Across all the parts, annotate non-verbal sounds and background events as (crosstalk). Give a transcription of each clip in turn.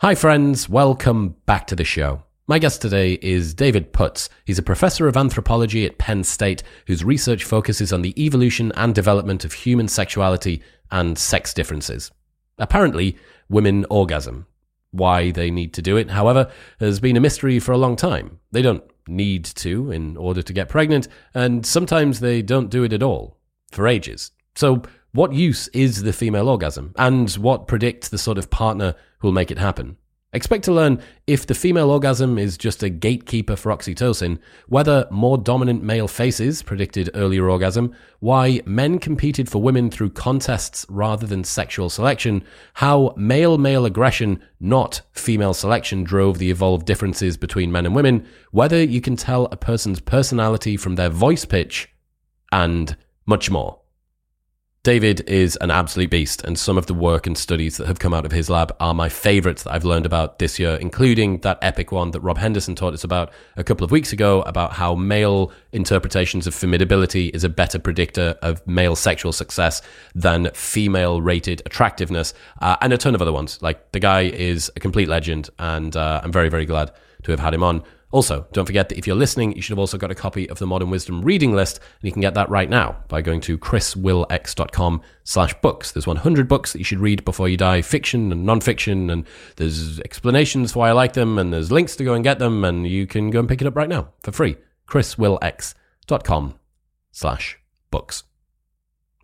Hi, friends. Welcome back to the show. My guest today is David Puts. He's a professor of anthropology at Penn State whose research focuses on the evolution and development of human sexuality and sex differences. Apparently, women orgasm. Why they need to do it, however, has been a mystery for a long time. They don't need to in order to get pregnant, and sometimes they don't do it at all for ages. So, what use is the female orgasm, and what predicts the sort of partner who'll make it happen? Expect to learn if the female orgasm is just a gatekeeper for oxytocin, whether more dominant male faces predicted earlier orgasm, why men competed for women through contests rather than sexual selection, how male male aggression, not female selection, drove the evolved differences between men and women, whether you can tell a person's personality from their voice pitch, and much more. David is an absolute beast, and some of the work and studies that have come out of his lab are my favorites that I've learned about this year, including that epic one that Rob Henderson taught us about a couple of weeks ago about how male interpretations of formidability is a better predictor of male sexual success than female rated attractiveness, uh, and a ton of other ones. Like, the guy is a complete legend, and uh, I'm very, very glad to have had him on. Also, don't forget that if you're listening, you should have also got a copy of the Modern Wisdom reading list, and you can get that right now by going to chriswillx.com slash books. There's 100 books that you should read before you die, fiction and non-fiction, and there's explanations why I like them, and there's links to go and get them, and you can go and pick it up right now for free. chriswillx.com slash books.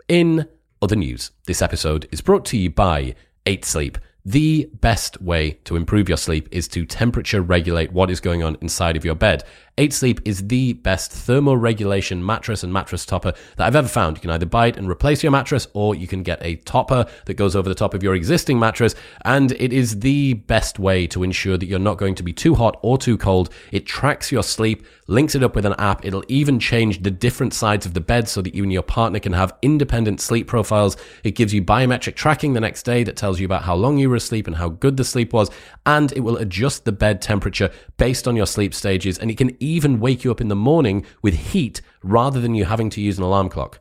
In other news, this episode is brought to you by 8 Sleep – the best way to improve your sleep is to temperature regulate what is going on inside of your bed. 8 Sleep is the best thermoregulation mattress and mattress topper that I've ever found. You can either buy it and replace your mattress, or you can get a topper that goes over the top of your existing mattress. And it is the best way to ensure that you're not going to be too hot or too cold. It tracks your sleep, links it up with an app. It'll even change the different sides of the bed so that you and your partner can have independent sleep profiles. It gives you biometric tracking the next day that tells you about how long you were asleep and how good the sleep was. And it will adjust the bed temperature based on your sleep stages. And it can even wake you up in the morning with heat rather than you having to use an alarm clock.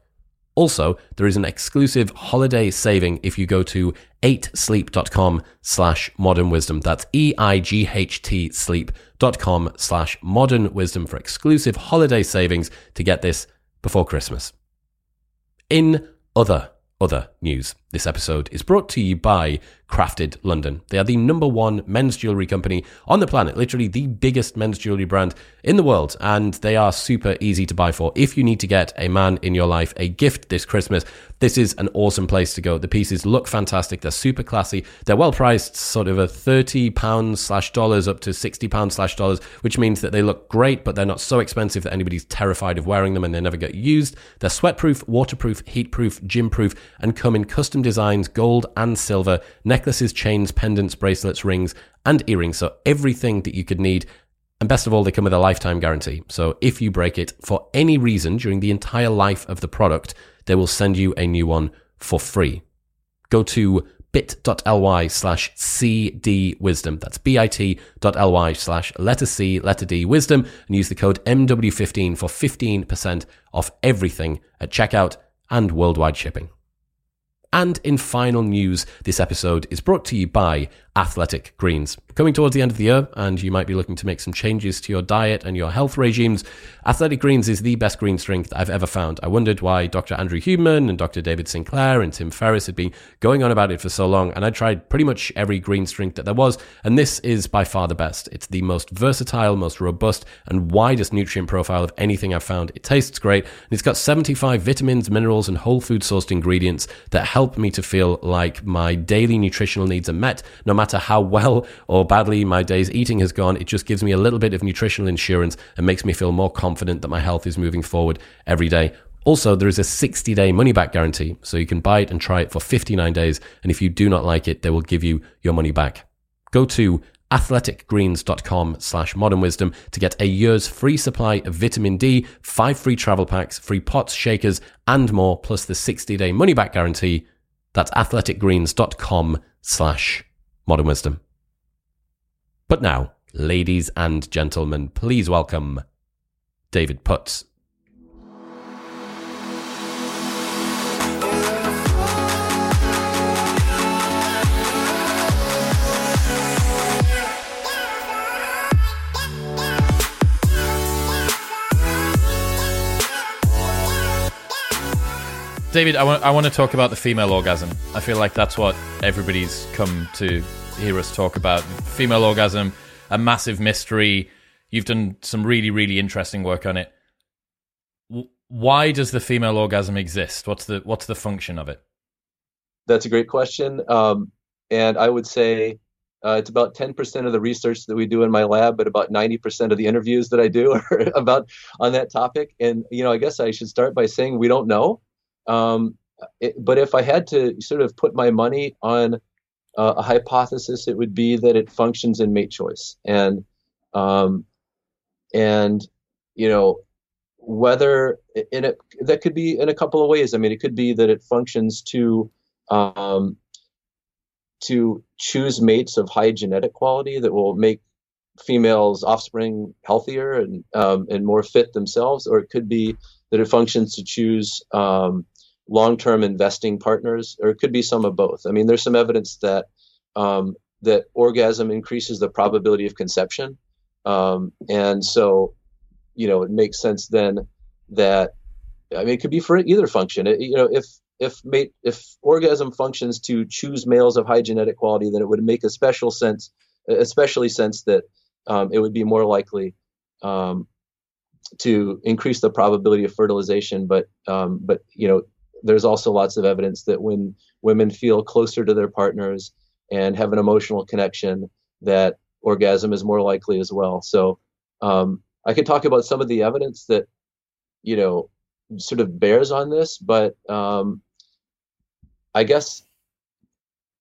Also, there is an exclusive holiday saving if you go to 8sleep.com slash modern wisdom. That's E-I-G-H-T sleep.com slash modern wisdom for exclusive holiday savings to get this before Christmas. In other other news. This episode is brought to you by Crafted London. They are the number one men's jewelry company on the planet, literally the biggest men's jewelry brand in the world, and they are super easy to buy for. If you need to get a man in your life a gift this Christmas, this is an awesome place to go. The pieces look fantastic, they're super classy, they're well priced, sort of a 30 pounds slash dollars up to 60 pounds slash dollars, which means that they look great, but they're not so expensive that anybody's terrified of wearing them and they never get used. They're sweatproof, waterproof, heatproof, gym proof, and come in custom designs, gold and silver, necklaces, chains, pendants, bracelets, rings, and earrings. So everything that you could need. And best of all, they come with a lifetime guarantee. So if you break it for any reason during the entire life of the product, they will send you a new one for free. Go to bit.ly slash cd wisdom. That's bit.ly slash letter C, letter D wisdom, and use the code MW15 for 15% off everything at checkout and worldwide shipping. And in final news, this episode is brought to you by Athletic Greens. Coming towards the end of the year, and you might be looking to make some changes to your diet and your health regimes, Athletic Greens is the best green drink that I've ever found. I wondered why Dr. Andrew Huberman and Dr. David Sinclair and Tim Ferriss had been going on about it for so long, and I tried pretty much every green drink that there was, and this is by far the best. It's the most versatile, most robust, and widest nutrient profile of anything I've found. It tastes great, and it's got 75 vitamins, minerals, and whole food sourced ingredients that help me to feel like my daily nutritional needs are met, no matter matter how well or badly my day's eating has gone, it just gives me a little bit of nutritional insurance and makes me feel more confident that my health is moving forward every day. Also, there is a 60 day money back guarantee, so you can buy it and try it for 59 days. And if you do not like it, they will give you your money back. Go to athleticgreens.com slash modern wisdom to get a year's free supply of vitamin D, five free travel packs, free pots, shakers, and more, plus the 60 day money back guarantee. That's athleticgreens.com slash modern wisdom. But now, ladies and gentlemen, please welcome David Puts. David, I want I want to talk about the female orgasm. I feel like that's what everybody's come to hear us talk about. Female orgasm, a massive mystery. You've done some really really interesting work on it. Why does the female orgasm exist? What's the what's the function of it? That's a great question, um, and I would say uh, it's about 10% of the research that we do in my lab, but about 90% of the interviews that I do (laughs) are about on that topic. And you know, I guess I should start by saying we don't know. Um, it, but if I had to sort of put my money on uh, a hypothesis, it would be that it functions in mate choice, and um, and you know whether in it that could be in a couple of ways. I mean, it could be that it functions to um, to choose mates of high genetic quality that will make females' offspring healthier and um, and more fit themselves, or it could be that it functions to choose um, long-term investing partners, or it could be some of both. I mean, there's some evidence that um, that orgasm increases the probability of conception, um, and so you know it makes sense then that I mean it could be for either function. It, you know, if if mate if orgasm functions to choose males of high genetic quality, then it would make a special sense, especially sense that um, it would be more likely um, to increase the probability of fertilization. But um, but you know there's also lots of evidence that when women feel closer to their partners and have an emotional connection, that orgasm is more likely as well. So um, I could talk about some of the evidence that you know sort of bears on this, but um, I guess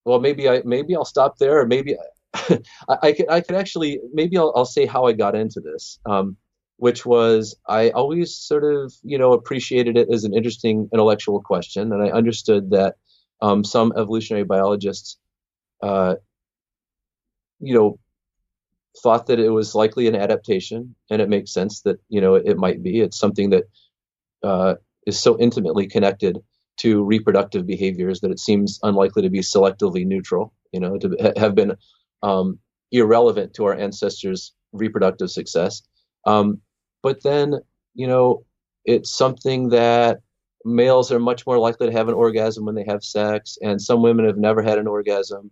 well maybe I maybe I'll stop there, or maybe (laughs) I, I could I could actually maybe I'll, I'll say how I got into this. Um, which was I always sort of you know appreciated it as an interesting intellectual question, and I understood that um, some evolutionary biologists, uh, you know, thought that it was likely an adaptation, and it makes sense that you know it, might be. It's something that uh, is so intimately connected to reproductive behaviors that it seems unlikely to be selectively neutral. You know, to ha- have been um, irrelevant to our ancestors' reproductive success. Um, but then, you know, it's something that males are much more likely to have an orgasm when they have sex, and some women have never had an orgasm,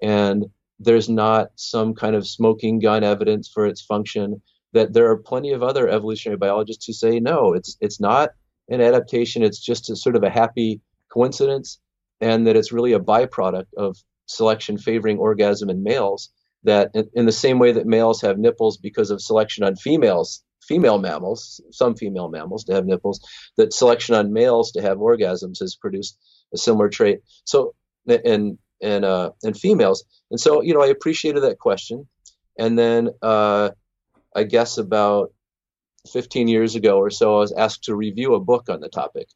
and there's not some kind of smoking gun evidence for its function. That there are plenty of other evolutionary biologists who say no, it's it's not an adaptation. It's just a sort of a happy coincidence, and that it's really a byproduct of selection favoring orgasm in males. That in, in the same way that males have nipples because of selection on females female mammals, some female mammals to have nipples, that selection on males to have orgasms has produced a similar trait. So in in uh, in females, and so you know I appreciated that question, and then uh, I guess about 15 years ago or so, I was asked to review a book on the topic,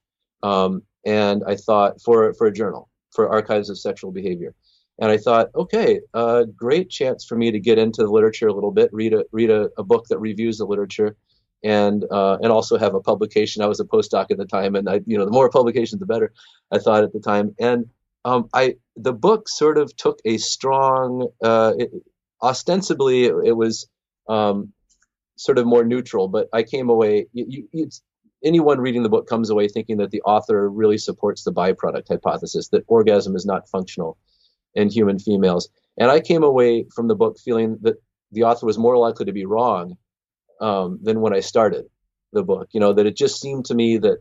um, and I thought for for a journal for Archives of Sexual Behavior, and I thought, okay, uh, great chance for me to get into the literature a little bit, read a read a, a book that reviews the literature, and uh, and also have a publication. I was a postdoc at the time, and I, you know, the more publications, the better. I thought at the time, and um, I the book sort of took a strong, uh, it, ostensibly it, it was um, sort of more neutral, but I came away. You, you, anyone reading the book comes away thinking that the author really supports the byproduct hypothesis that orgasm is not functional in human females. And I came away from the book feeling that the author was more likely to be wrong um, than when I started the book. You know, that it just seemed to me that,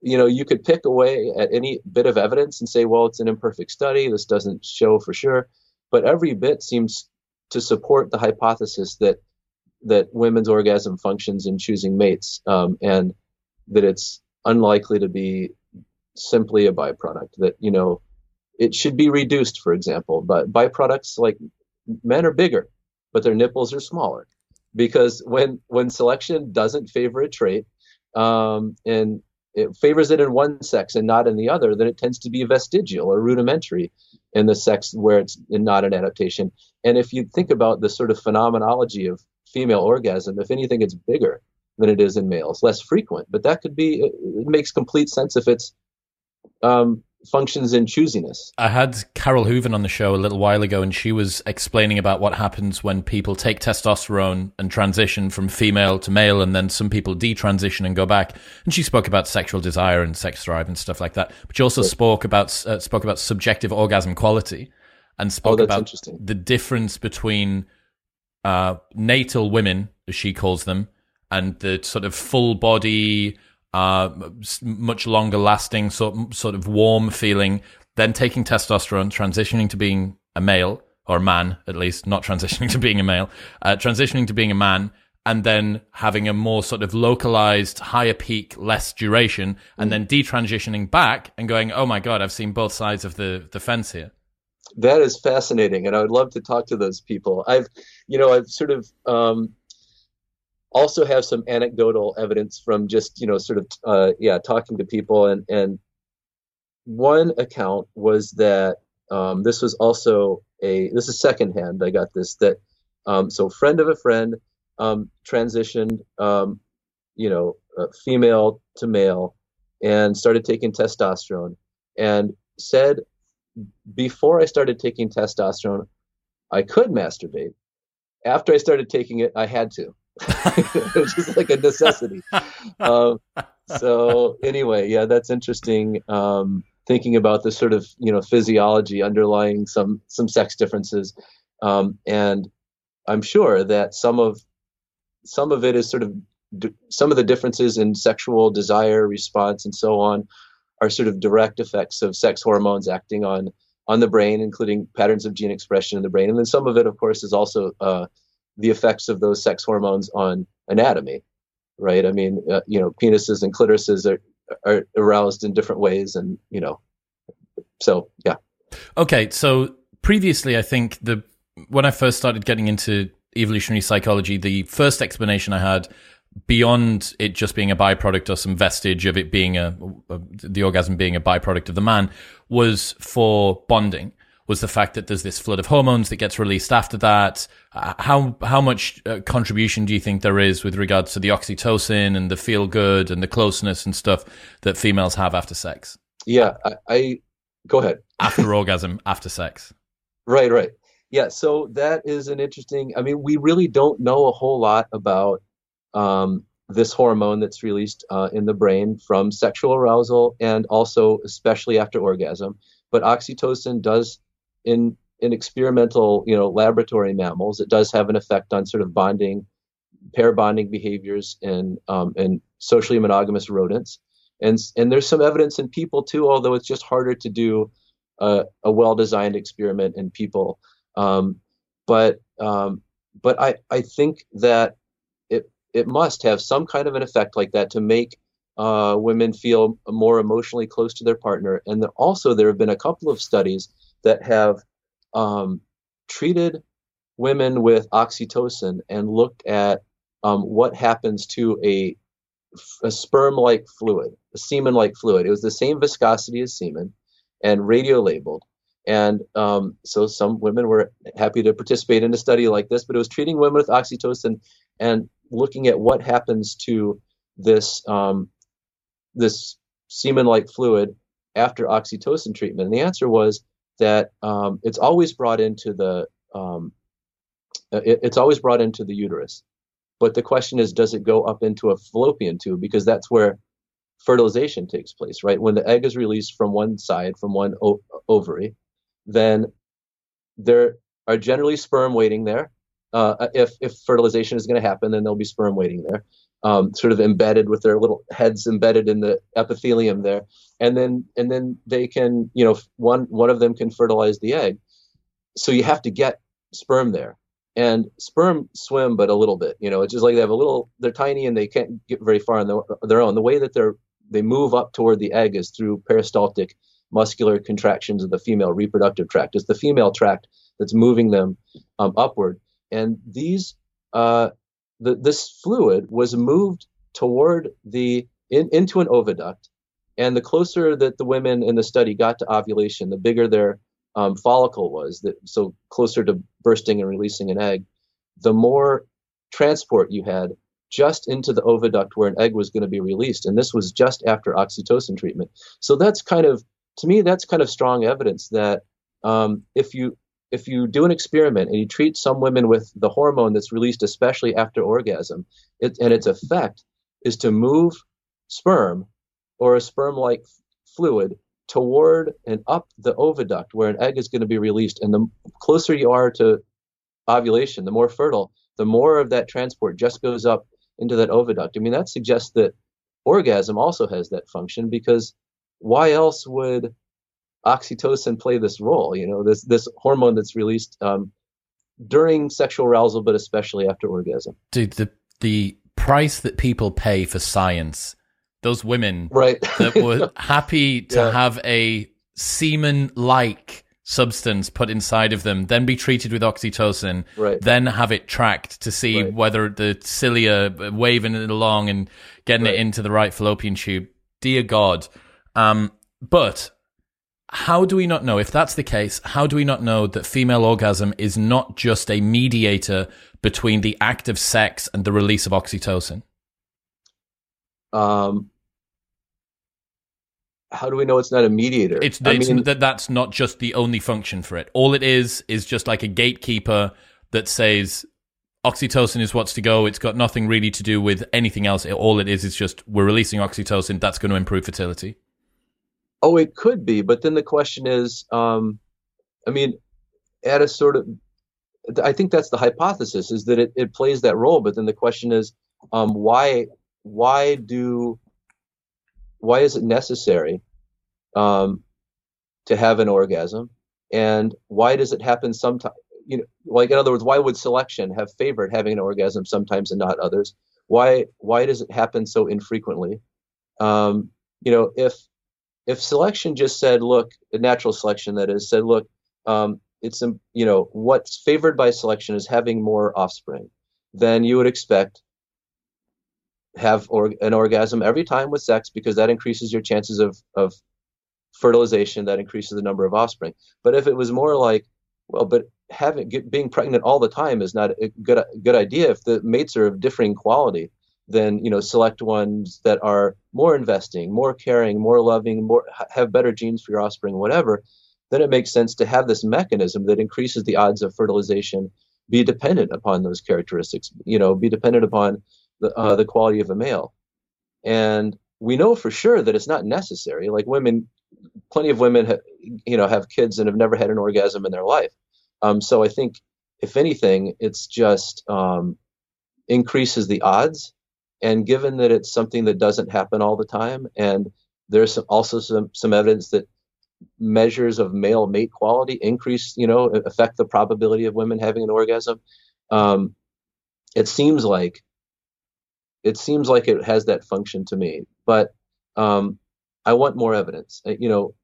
you know, you could pick away at any bit of evidence and say, well, it's an imperfect study. This doesn't show for sure. But every bit seems to support the hypothesis that that women's orgasm functions in choosing mates, um, and that it's unlikely to be simply a byproduct. That you know, it should be reduced, for example. But byproducts like men are bigger, but their nipples are smaller, because when when selection doesn't favor a trait, um, and it favors it in one sex and not in the other, then it tends to be vestigial or rudimentary in the sex where it's not an adaptation. And if you think about the sort of phenomenology of female orgasm, if anything, it's bigger than it is in males, less frequent. But that could be, it makes complete sense if it's um, functions in choosiness. I had Carole Hooven on the show a little while ago, and she was explaining about what happens when people take testosterone and transition from female to male, and then some people detransition and go back. And she spoke about sexual desire and sex drive and stuff like that. But she also right. spoke about uh, spoke about subjective orgasm quality, and spoke oh, about the difference between uh, natal women, as she calls them, and the sort of full body uh, much longer lasting, sort sort of warm feeling. Then taking testosterone, transitioning to being a male or a man, at least, not transitioning (laughs) to being a male, uh, transitioning to being a man, and then having a more sort of localized, higher peak, less duration, and mm. then detransitioning back and going, oh my god, I've seen both sides of the the fence here. That is fascinating, and I would love to talk to those people. I've, you know, I've sort of um, also have some anecdotal evidence from just you know sort of uh, yeah talking to people. And and one account was that um, this was also a this is secondhand I got this that um, so friend of a friend um, transitioned um, you know uh, female to male and started taking testosterone and said before I started taking testosterone I could masturbate. After I started taking it I had to (laughs) it's just like a necessity. um, so anyway, yeah, that's interesting. Um, thinking about the sort of you know physiology underlying some some sex differences, um, and I'm sure that some of some of it is sort of some of the differences in sexual desire response and so on are sort of direct effects of sex hormones acting on on the brain, including patterns of gene expression in the brain, and then some of it, of course, is also uh, the effects of those sex hormones on anatomy, right? I mean, uh, you know, penises and clitorises are are aroused in different ways, and you know, so yeah. Okay, so previously, I think the when I first started getting into evolutionary psychology, the first explanation I had beyond it just being a byproduct or some vestige of it being a, the orgasm being a byproduct of the man was for bonding was the fact that there's this flood of hormones that gets released after that. Uh, how how much uh, contribution do you think there is with regards to the oxytocin and the feel good and the closeness and stuff that females have after sex? Yeah, I, I go ahead. (laughs) after orgasm, after sex. Right, right. Yeah, so that is an interesting. I mean, we really don't know a whole lot about um, this hormone that's released uh, in the brain from sexual arousal and also especially after orgasm. But oxytocin does in in experimental, you know, laboratory mammals, it does have an effect on sort of bonding, pair bonding behaviors in um, in socially monogamous rodents, and and there's some evidence in people too, although it's just harder to do a, a well-designed experiment in people. Um, but um, but I I think that it it must have some kind of an effect like that to make uh, women feel more emotionally close to their partner, and also there have been a couple of studies that have um, treated women with oxytocin and looked at um, what happens to a, a sperm like fluid, a semen like fluid. It was the same viscosity as semen and radio labeled. And um, so some women were happy to participate in a study like this, but it was treating women with oxytocin and looking at what happens to this um, this semen-like fluid after oxytocin treatment. And the answer was that um, it's always brought into the um, it, it's always brought into the uterus. But the question is, does it go up into a fallopian tube? Because that's where fertilization takes place, right? When the egg is released from one side, from one o- ovary, then there are generally sperm waiting there. Uh, if if fertilization is going to happen, then there'll be sperm waiting there um, sort of embedded with their little heads embedded in the epithelium there, and then and then they can you know one one of them can fertilize the egg. So you have to get sperm there, and sperm swim but a little bit. You know, it's just like they have a little. They're tiny and they can't get very far on their, own. The way that they're they move up toward the egg is through peristaltic muscular contractions of the female reproductive tract. It's the female tract that's moving them um, upward, and these uh, the, this fluid was moved toward the in, into an oviduct, and the closer that the women in the study got to ovulation, the bigger their um, follicle was, that so closer to bursting and releasing an egg, the more transport you had just into the oviduct where an egg was going to be released, and this was just after oxytocin treatment. So that's kind of to me, that's kind of strong evidence that um, if you if you do an experiment and you treat some women with the hormone that's released especially after orgasm, it, and its effect is to move sperm or a sperm-like fluid toward and up the oviduct where an egg is going to be released. And the closer you are to ovulation, the more fertile, the more of that transport just goes up into that oviduct. I mean, that suggests that orgasm also has that function because why else would oxytocin play this role? You know, this this hormone that's released um, during sexual arousal, but especially after orgasm. Dude, the the price that people pay for science, those women right. that were (laughs) happy to yeah. have a semen like substance put inside of them, then be treated with oxytocin, right. then have it tracked to see right. whether the cilia waving it along and getting right. it into the right fallopian tube. Dear God. Um, but how do we not know, if that's the case, how do we not know that female orgasm is not just a mediator between the act of sex and the release of oxytocin? Um, how do we know it's not a mediator? It's, it's mean, that that's not just the only function for it. All it is is just like a gatekeeper that says oxytocin is what's to go. It's got nothing really to do with anything else. All it is is just we're releasing oxytocin. That's going to improve fertility. Oh, it could be, but then the question is, um, I mean, at a sort of, I think that's the hypothesis is that it, it plays that role. But then the question is, um, why why do why is it necessary um, to have an orgasm, and why does it happen sometimes? You know, like in other words, why would selection have favored having an orgasm sometimes and not others? Why why does it happen so infrequently? Um, you know, if if selection just said, look, natural selection that is said, look, um, it's you know what's favored by selection is having more offspring, then you would expect have or, an orgasm every time with sex because that increases your chances of of fertilization, that increases the number of offspring. But if it was more like, well, but having get, being pregnant all the time is not a good good idea if the mates are of differing quality then you know select ones that are more investing more caring more loving more have better genes for your offspring whatever then it makes sense to have this mechanism that increases the odds of fertilization be dependent upon those characteristics you know be dependent upon the, uh, the quality of a male. And we know for sure that it's not necessary. Like women plenty of women ha- you know have kids and have never had an orgasm in their life. Um, so i think if anything it's just um, increases the odds and given that it's something that doesn't happen all the time, and there's also some, some evidence that measures of male mate quality increase, you know, affect the probability of women having an orgasm. Um, it seems like it seems like it has that function to me, but um, I want more evidence. You know,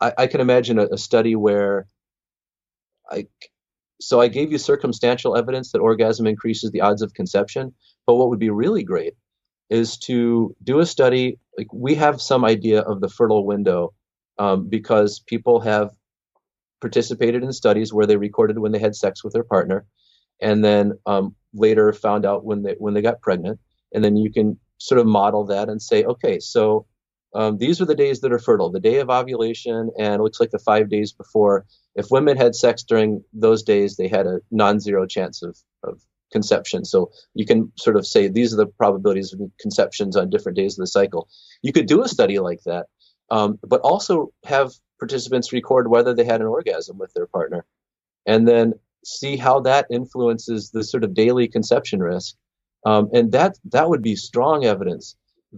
I, I can imagine a, a study where I so I gave you circumstantial evidence that orgasm increases the odds of conception. But what would be really great is to do a study. Like we have some idea of the fertile window um, because people have participated in studies where they recorded when they had sex with their partner, and then um, later found out when they when they got pregnant, and then you can sort of model that and say, okay, so um, these are the days that are fertile, the day of ovulation, and it looks like the five days before. If women had sex during those days, they had a non-zero chance of, of conception. So you can sort of say these are the probabilities of conceptions on different days of the cycle. You could do a study like that, um, but also have participants record whether they had an orgasm with their partner, and then see how that influences the sort of daily conception risk. Um, and that that would be strong evidence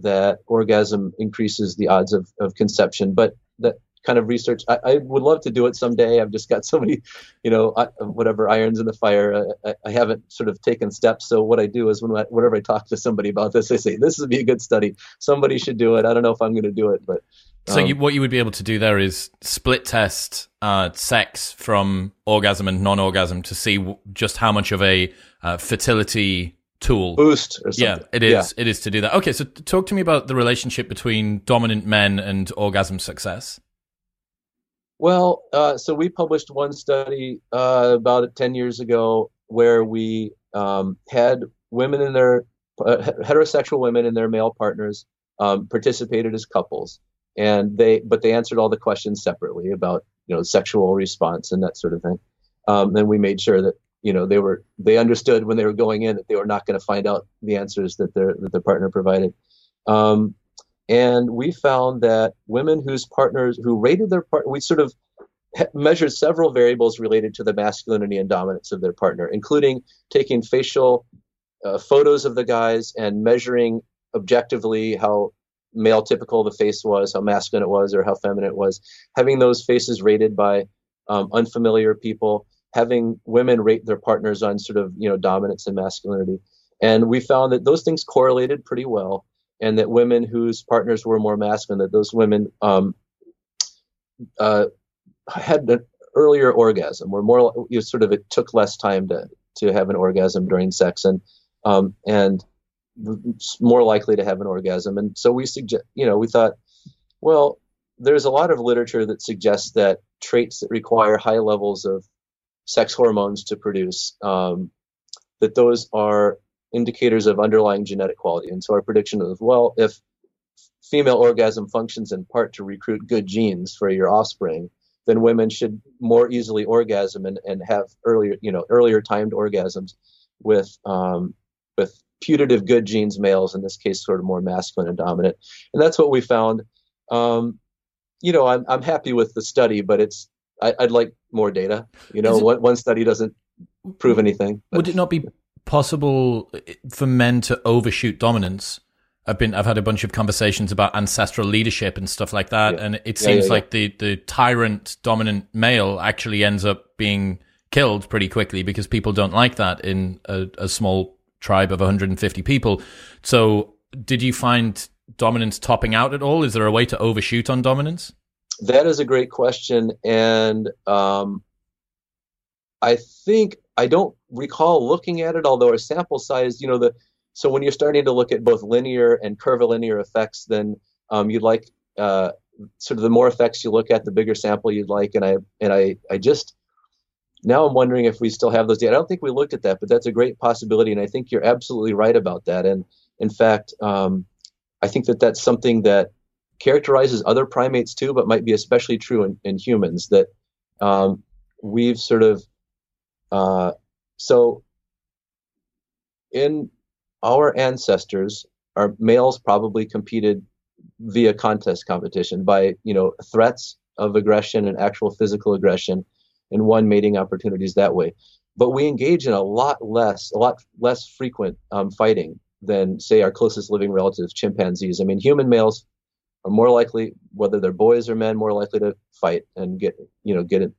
that orgasm increases the odds of, of conception. But that kind of research. I, I, would love to do it someday. I've just got (laughs) so many, you know, whatever irons in the fire. I, I, haven't sort of taken steps. So what I do is when I, whenever I talk to somebody about this, I say this would be a good study. Somebody should do it. I don't know if I'm going to do it, but. Um, so you, what you would be able to do there is split test uh, sex from orgasm and non-orgasm to see w- just how much of a uh, fertility tool boost yeah it is yeah. it is to do that okay so talk to me about the relationship between dominant men and orgasm success well, uh, so we published one study uh, about 10 years ago where we um, had women in their uh, heterosexual women and their male partners um, participated as couples. and they but they answered all the questions separately about you know sexual response and that sort of thing. Um, and we made sure that you know they were they understood when they were going in that they were not going to find out the answers that their that their partner provided. Um, and we found that women whose partners who rated their partner, we sort of measured several variables related to the masculinity and dominance of their partner, including taking facial uh, photos of the guys and measuring objectively how male typical the face was, how masculine it was, or how feminine it was. Having those faces rated by um, unfamiliar people, having women rate their partners on sort of you know dominance and masculinity, and we found that those things correlated pretty well, and that women whose partners were more masculine, that those women um, uh, had an earlier orgasm, were more you know, sort of it took less time to to have an orgasm during sex, and um, and more likely to have an orgasm. And so we suggest, you know, we thought, well, there's a lot of literature that suggests that traits that require high levels of sex hormones to produce, um, that those are indicators of underlying genetic quality. And so our prediction is, well, if female orgasm functions in part to recruit good genes for your offspring, then women should more easily orgasm and, and have earlier, you know, earlier timed orgasms with um, with putative good genes males, in this case, sort of more masculine and dominant. And that's what we found. Um, you know, I'm, I'm happy with the study, but it's, I, would like more data. You know, it, one, one study doesn't prove anything. But. Would it not be possible for men to overshoot dominance? I've been I've had a bunch of conversations about ancestral leadership and stuff like that, yeah. and it seems yeah, yeah, like the the tyrant dominant male actually ends up being killed pretty quickly because people don't like that in a, a small tribe of 150 people. So, did you find dominance topping out at all? Is there a way to overshoot on dominance? That is a great question, and um, I think I don't recall looking at it. Although our sample size, you know, the so when you're starting to look at both linear and curvilinear effects, then um, you'd like uh, sort of the more effects you look at, the bigger sample you'd like. And I and I I just now I'm wondering if we still have those data. I don't think we looked at that, but that's a great possibility, and I think you're absolutely right about that. And in fact, um, I think that that's something that characterizes other primates too, but might be especially true in, in humans. That um, we've sort of uh, so in our ancestors, our males probably competed via contest competition by you know threats of aggression and actual physical aggression and won mating opportunities that way. But we engage in a lot less, a lot less frequent um, fighting than, say, our closest living relatives, chimpanzees. I mean, human males are more likely, whether they're boys or men, more likely to fight and get, you know, get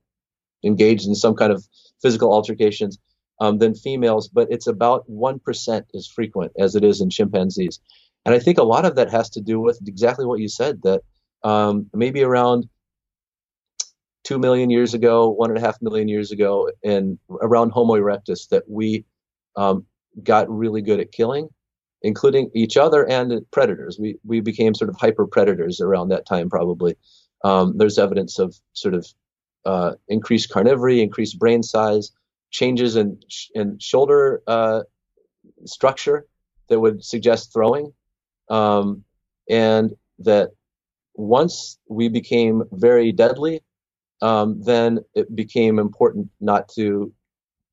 engaged in some kind of physical altercations um, than females. But it's about one percent as frequent as it is in chimpanzees. And I think a lot of that has to do with exactly what you said that um, maybe around two million years ago, one and a half million years ago, and around Homo erectus that we um, got really good at killing, including each other and predators. We we became sort of hyper predators around that time, probably. Um, there's evidence of sort of uh, increased carnivory, increased brain size, changes in in shoulder uh, structure that would suggest throwing, um, and that once we became very deadly, um, then it became important not to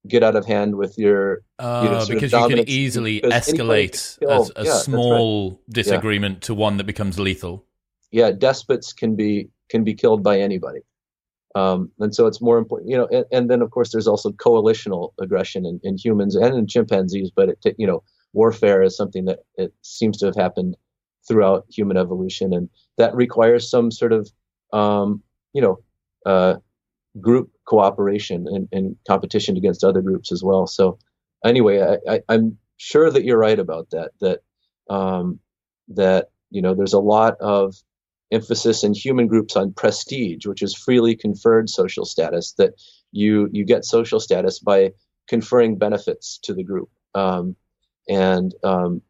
get out of hand with your uh, you know, uh, because you can easily escalate a, a yeah, small right. disagreement yeah. to one that becomes lethal. Yeah, despots can be can be killed by anybody, um, and so it's more important. You know, and, and, then of course there's also coalitional aggression in, in humans and in chimpanzees, but it, you know, warfare is something that it seems to have happened throughout human evolution, and that requires some sort of um, you know uh, group cooperation and, and, competition against other groups as well. So anyway, I, am sure that you're right about that. That um, that you know there's a lot of emphasis in human groups on prestige, which is freely conferred social status. That you you get social status by conferring benefits to the group, um, and um,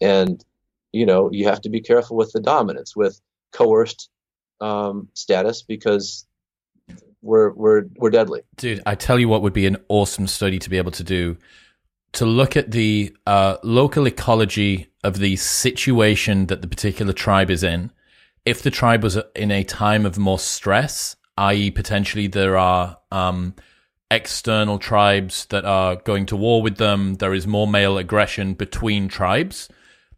and you know you have to be careful with the dominance with coerced um, status because we're we're we're deadly. Dude, I tell you what would be an awesome study to be able to do to look at the uh, local ecology of the situation that the particular tribe is in, if the tribe was in a time of more stress, i.e., potentially there are um, external tribes that are going to war with them, there is more male aggression between tribes.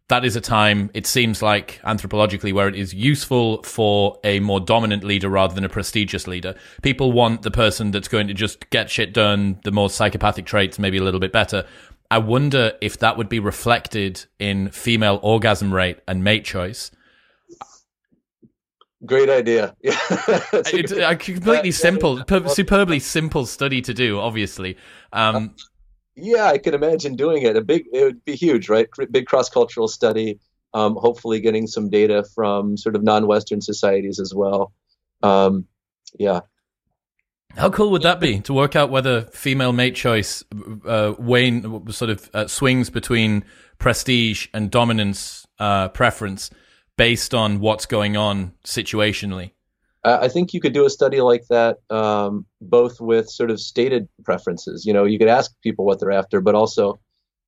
That is a time, it seems like anthropologically, where it is useful for a more dominant leader rather than a prestigious leader. People want the person that's going to just get shit done, the more psychopathic traits, maybe a little bit better. I wonder if that would be reflected in female orgasm rate and mate choice. Great idea. (laughs) Yeah, it's a completely simple, superbly simple study to do. Obviously, um, yeah, I can imagine doing it. A big, it would be huge, right? Big cross cultural study. Um, hopefully, getting some data from sort of non-Western societies as well. Um, yeah. How cool would that be to work out whether female mate choice uh, wane sort of uh, swings between prestige and dominance uh, preference based on what's going on situationally? I think you could do a study like that, um, both with sort of stated preferences. You know, you could ask people what they're after, but also,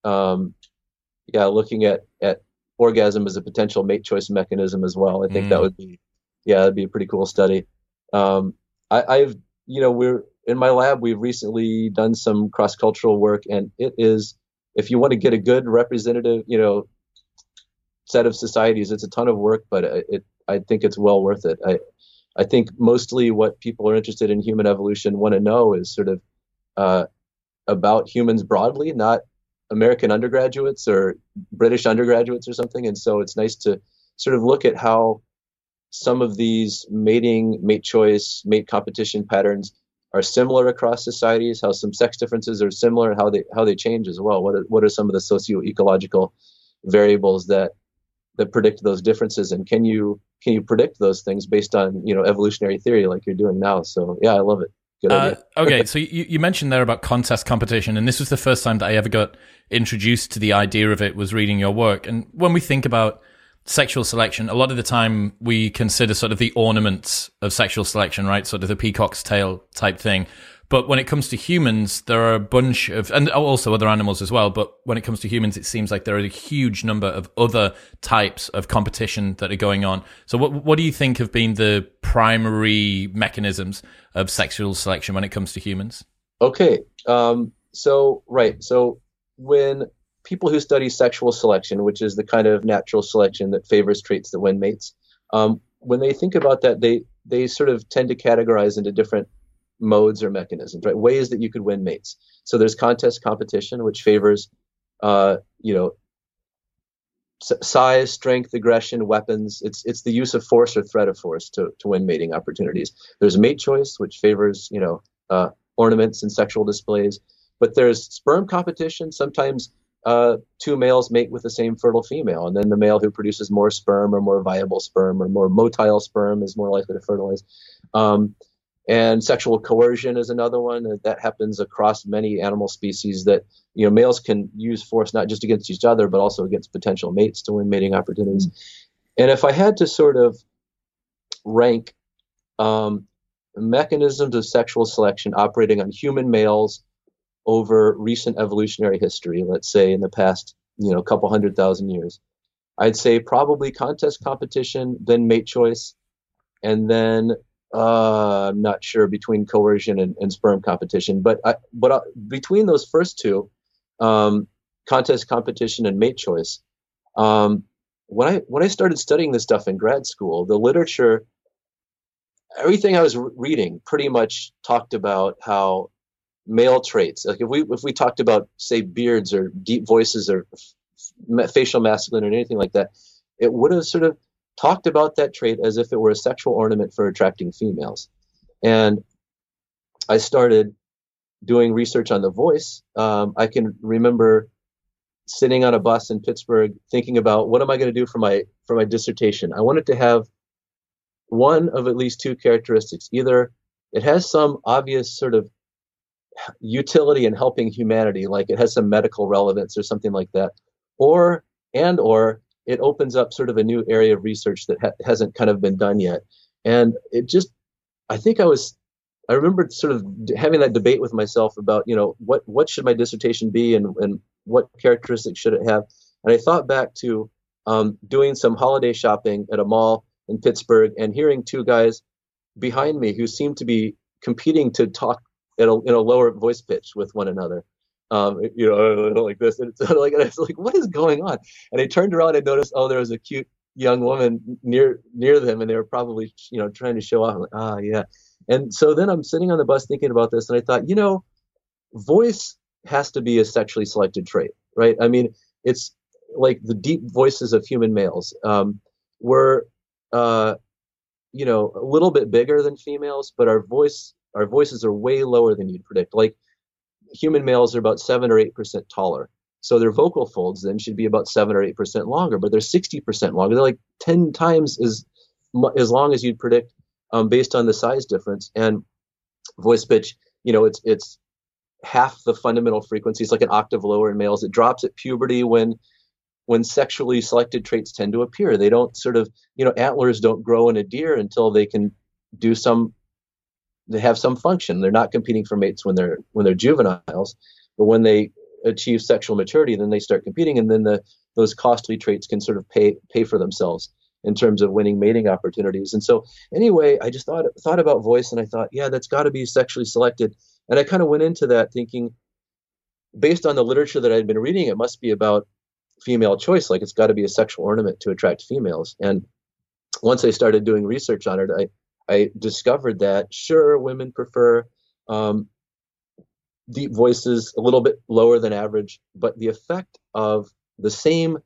um, yeah, looking at at orgasm as a potential mate choice mechanism as well. I think mm. that would be, yeah, that'd be a pretty cool study. Um, I, I've, you know, we're in my lab. We've recently done some cross cultural work, and it is, if you want to get a good representative, you know, set of societies, it's a ton of work, but it, I think it's well worth it. I, I think mostly what people are interested in human evolution want to know is sort of uh, about humans broadly, not American undergraduates or British undergraduates or something. And so it's nice to sort of look at how some of these mating, mate choice, mate competition patterns are similar across societies, how some sex differences are similar, how they how they change as well. What are, what are some of the socio-ecological variables that that predict those differences and can you can you predict those things based on you know evolutionary theory like you're doing now? So yeah i love it. Uh, (laughs) okay so you, you mentioned there about contest competition and this was the first time that i ever got introduced to the idea of it was reading your work. And when we think about sexual selection a lot of the time we consider sort of the ornaments of sexual selection right? Sort of the peacock's tail type thing but when it comes to humans, there are a bunch of, and also other animals as well. But when it comes to humans, it seems like there are a huge number of other types of competition that are going on. So, what what do you think have been the primary mechanisms of sexual selection when it comes to humans? Okay, um, so right, so when people who study sexual selection, which is the kind of natural selection that favors traits that win mates, um, when they think about that, they they sort of tend to categorize into different modes or mechanisms, right? Ways that you could win mates. So there's contest competition, which favors, uh, you know, size, strength, aggression, weapons. It's it's the use of force or threat of force to to win mating opportunities. There's mate choice, which favors you know uh, ornaments and sexual displays. But there's sperm competition. Sometimes uh, two males mate with the same fertile female, and then the male who produces more sperm or more viable sperm or more motile sperm is more likely to fertilize. Um, and sexual coercion is another one that happens across many animal species that you know males can use force not just against each other but also against potential mates to win mating opportunities mm-hmm. and if i had to sort of rank um, mechanisms of sexual selection operating on human males over recent evolutionary history let's say in the past you know couple hundred thousand years i'd say probably contest competition then mate choice and then uh, I'm not sure between coercion and, and sperm competition, but I, but uh, between those first two, um, contest competition and mate choice, um, when I when I started studying this stuff in grad school, the literature, everything I was re- reading pretty much talked about how male traits, like if we if we talked about say beards or deep voices or facial masculine or anything like that, it would have sort of talked about that trait as if it were a sexual ornament for attracting females. And I started doing research on the voice. Um, I can remember sitting on a bus in Pittsburgh thinking about what am I going to do for my for my dissertation. I wanted to have one of at least two characteristics. Either it has some obvious sort of utility in helping humanity, like it has some medical relevance or something like that, or and or it opens up sort of a new area of research that ha- hasn't kind of been done yet. And it just, I think I was, I remember sort of having that debate with myself about, you know, what what should my dissertation be and and what characteristics should it have. And I thought back to um, doing some holiday shopping at a mall in Pittsburgh and hearing two guys behind me who seemed to be competing to talk at a, in a lower voice pitch with one another. Um, (laughs) you know, (laughs) like this, and it's (laughs) like, and like, "What is going on?" And I turned around and noticed, oh, there was a cute young woman near near them, and they were probably, you know, trying to show off. I'm like, ah, yeah. And so then I'm sitting on the bus thinking about this, and I thought, you know, voice has to be a sexually selected trait, right? I mean, it's like the deep voices of human males. Um, we're, uh, you know, a little bit bigger than females, but our voice, our voices are way lower than you'd predict. Like human males are about seven or eight percent taller, so their vocal folds then should be about seven or eight percent longer, but they're sixty percent longer. They're like ten times as as long as you'd predict um, based on the size difference. And voice pitch, you know, it's it's half the fundamental frequencies, like an octave lower in males. It drops at puberty when when sexually selected traits tend to appear. They don't sort of, you know, antlers don't grow in a deer until they can do some they have some function. They're not competing for mates when they're when they're juveniles, but when they achieve sexual maturity, then they start competing, and then the those costly traits can sort of pay pay for themselves in terms of winning mating opportunities. And so, anyway, I just thought thought about voice, and I thought, yeah, that's got to be sexually selected. And I kind of went into that thinking, based on the literature that I'd been reading, it must be about female choice. Like it's got to be a sexual ornament to attract females. And once I started doing research on it, I I discovered that sure, women prefer um, deep voices a little bit lower than average, but the effect of the same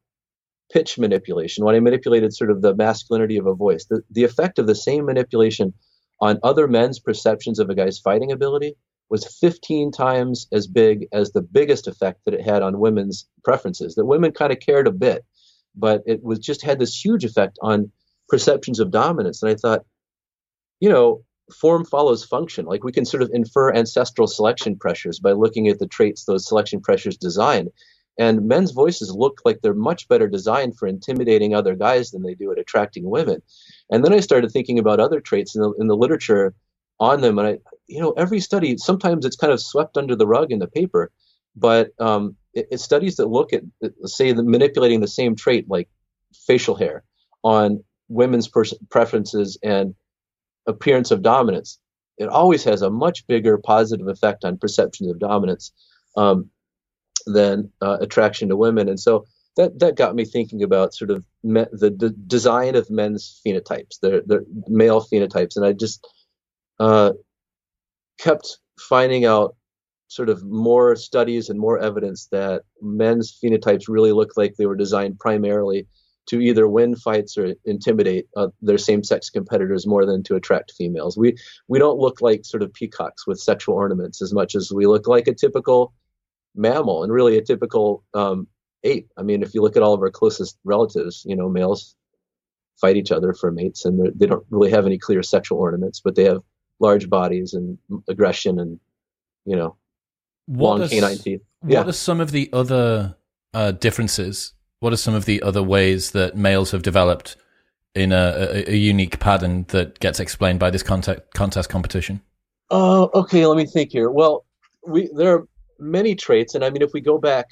pitch manipulation, when I manipulated sort of the masculinity of a voice, the, the effect of the same manipulation on other men's perceptions of a guy's fighting ability was 15 times as big as the biggest effect that it had on women's preferences. That women kind of cared a bit, but it was just had this huge effect on perceptions of dominance. And I thought, you know, form follows function. Like we can sort of infer ancestral selection pressures by looking at the traits those selection pressures design. And men's voices look like they're much better designed for intimidating other guys than they do at attracting women. And then I started thinking about other traits in the, in the literature on them. And I, you know, every study, sometimes it's kind of swept under the rug in the paper, but um, it, studies that look at, say, the, manipulating the same trait like facial hair on women's pers- preferences and appearance of dominance, it always has a much bigger positive effect on perceptions of dominance um, than uh, attraction to women. And so that that got me thinking about sort of me, the, the, design of men's phenotypes, the, the male phenotypes, and I just uh, kept finding out sort of more studies and more evidence that men's phenotypes really look like they were designed primarily to either win fights or intimidate uh, their same-sex competitors more than to attract females. We we don't look like sort of peacocks with sexual ornaments as much as we look like a typical mammal and really a typical um, ape. I mean, if you look at all of our closest relatives, you know, males fight each other for mates, and they don't really have any clear sexual ornaments, but they have large bodies and aggression and you know what long is, canine teeth. What yeah. are some of the other uh, differences what are some of the other ways that males have developed in a, a, a unique pattern that gets explained by this contest, contest competition? Uh, okay, let me think here. Well, we there are many traits, and I mean, if we go back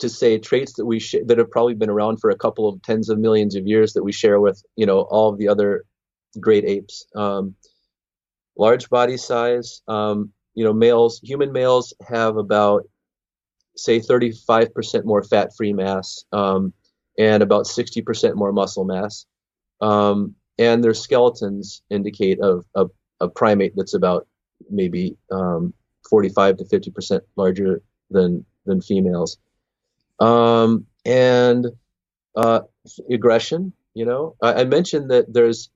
to say traits that we sh- that have probably been around for a couple of tens of millions of years that we share with you know all of the other great apes, um, large body size. Um, you know, males, human males have about say 35% more fat-free mass um, and about 60% more muscle mass. Um, and their skeletons indicate of a, a, primate that's about maybe um, 45 to 50% larger than than females. Um, and uh, aggression, you know, I, I, mentioned that there's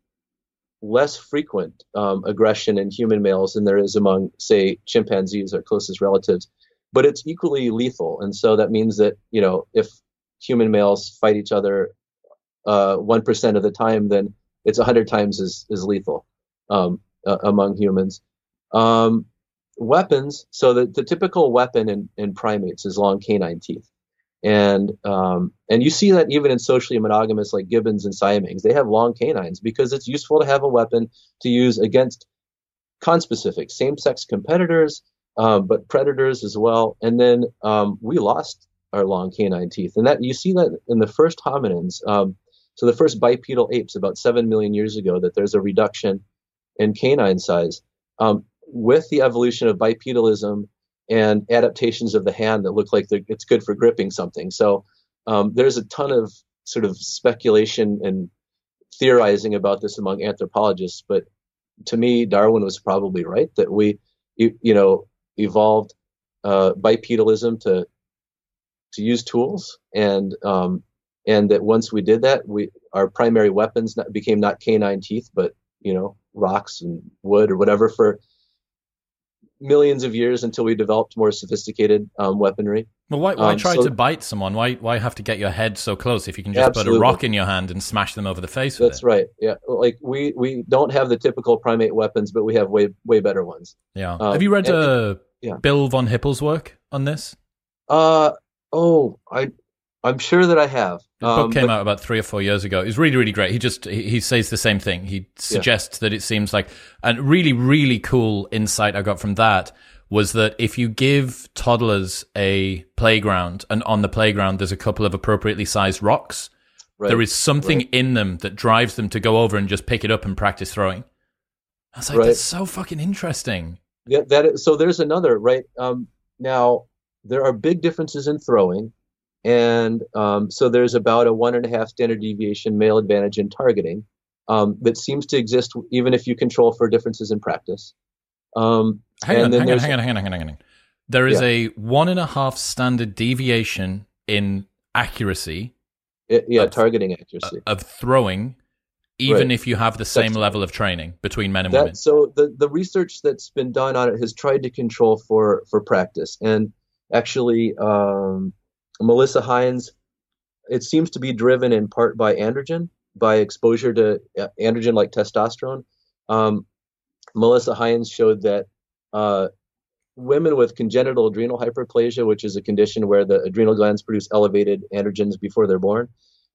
less frequent um, aggression in human males than there is among, say, chimpanzees, our closest relatives but it's equally lethal. And so that means that, you know, if human males fight each other uh, 1% of the time, then it's 100 times as, as lethal um, uh, among humans. Um, weapons, so the, the typical weapon in, in primates is long canine teeth. And um, and you see that even in socially monogamous like gibbons and siamangs, they have long canines because it's useful to have a weapon to use against conspecific same-sex competitors um, but predators as well. And then um, we lost our long canine teeth, and that you see that in the first hominins. Um, so the first bipedal apes about seven million years ago that there's a reduction in canine size. Um, with the evolution of bipedalism and adaptations of the hand that look like it's good for gripping something. So um, there's a ton of sort of speculation and theorizing about this among anthropologists, but to me, Darwin was probably right that we, you, you know, evolved uh, bipedalism to to use tools, and um, and that once we did that, we our primary weapons not, became not canine teeth, but you know, rocks and wood or whatever for millions of years until we developed more sophisticated um, weaponry. Well, why, why Um, try so- to bite someone? Why why have to get your head so close if you can just put a rock in your hand and smash them over the face with That's it? right. Yeah, like we we don't have the typical primate weapons, but we have way way better ones. Yeah. Um, have you read and- uh, yeah. Bill von Hippel's work on this? Uh oh, I I'm sure that I have. The Um, book came but- out about three or four years ago. It's really, really great. He just he, he says the same thing. He suggests that it seems like and really, really cool insight I got from that was that if you give toddlers a playground and on the playground there's a couple of appropriately sized rocks, right. there is something right. in them that drives them to go over and just pick it up and practice throwing. I was like, Right. that's so fucking interesting. Yeah, that is, so there's another right um, now. There are big differences in throwing, and um, so there's about a one and a half standard deviation male advantage in targeting um, that seems to exist even if you control for differences in practice. Um, Hang and on, hang on, hang on, hang on, hang on, hang on. There is Yeah. a one and a half standard deviation in accuracy it- yeah, Of- targeting accuracy. of throwing, even Right. if you have the same That's- level of training between men and women. So the, the research that's been done on it has tried to control for for practice and actually um, melissa hines it seems to be driven in part by androgen by exposure to uh, androgen like testosterone um, melissa hines showed that uh, women with congenital adrenal hyperplasia which is a condition where the adrenal glands produce elevated androgens before they're born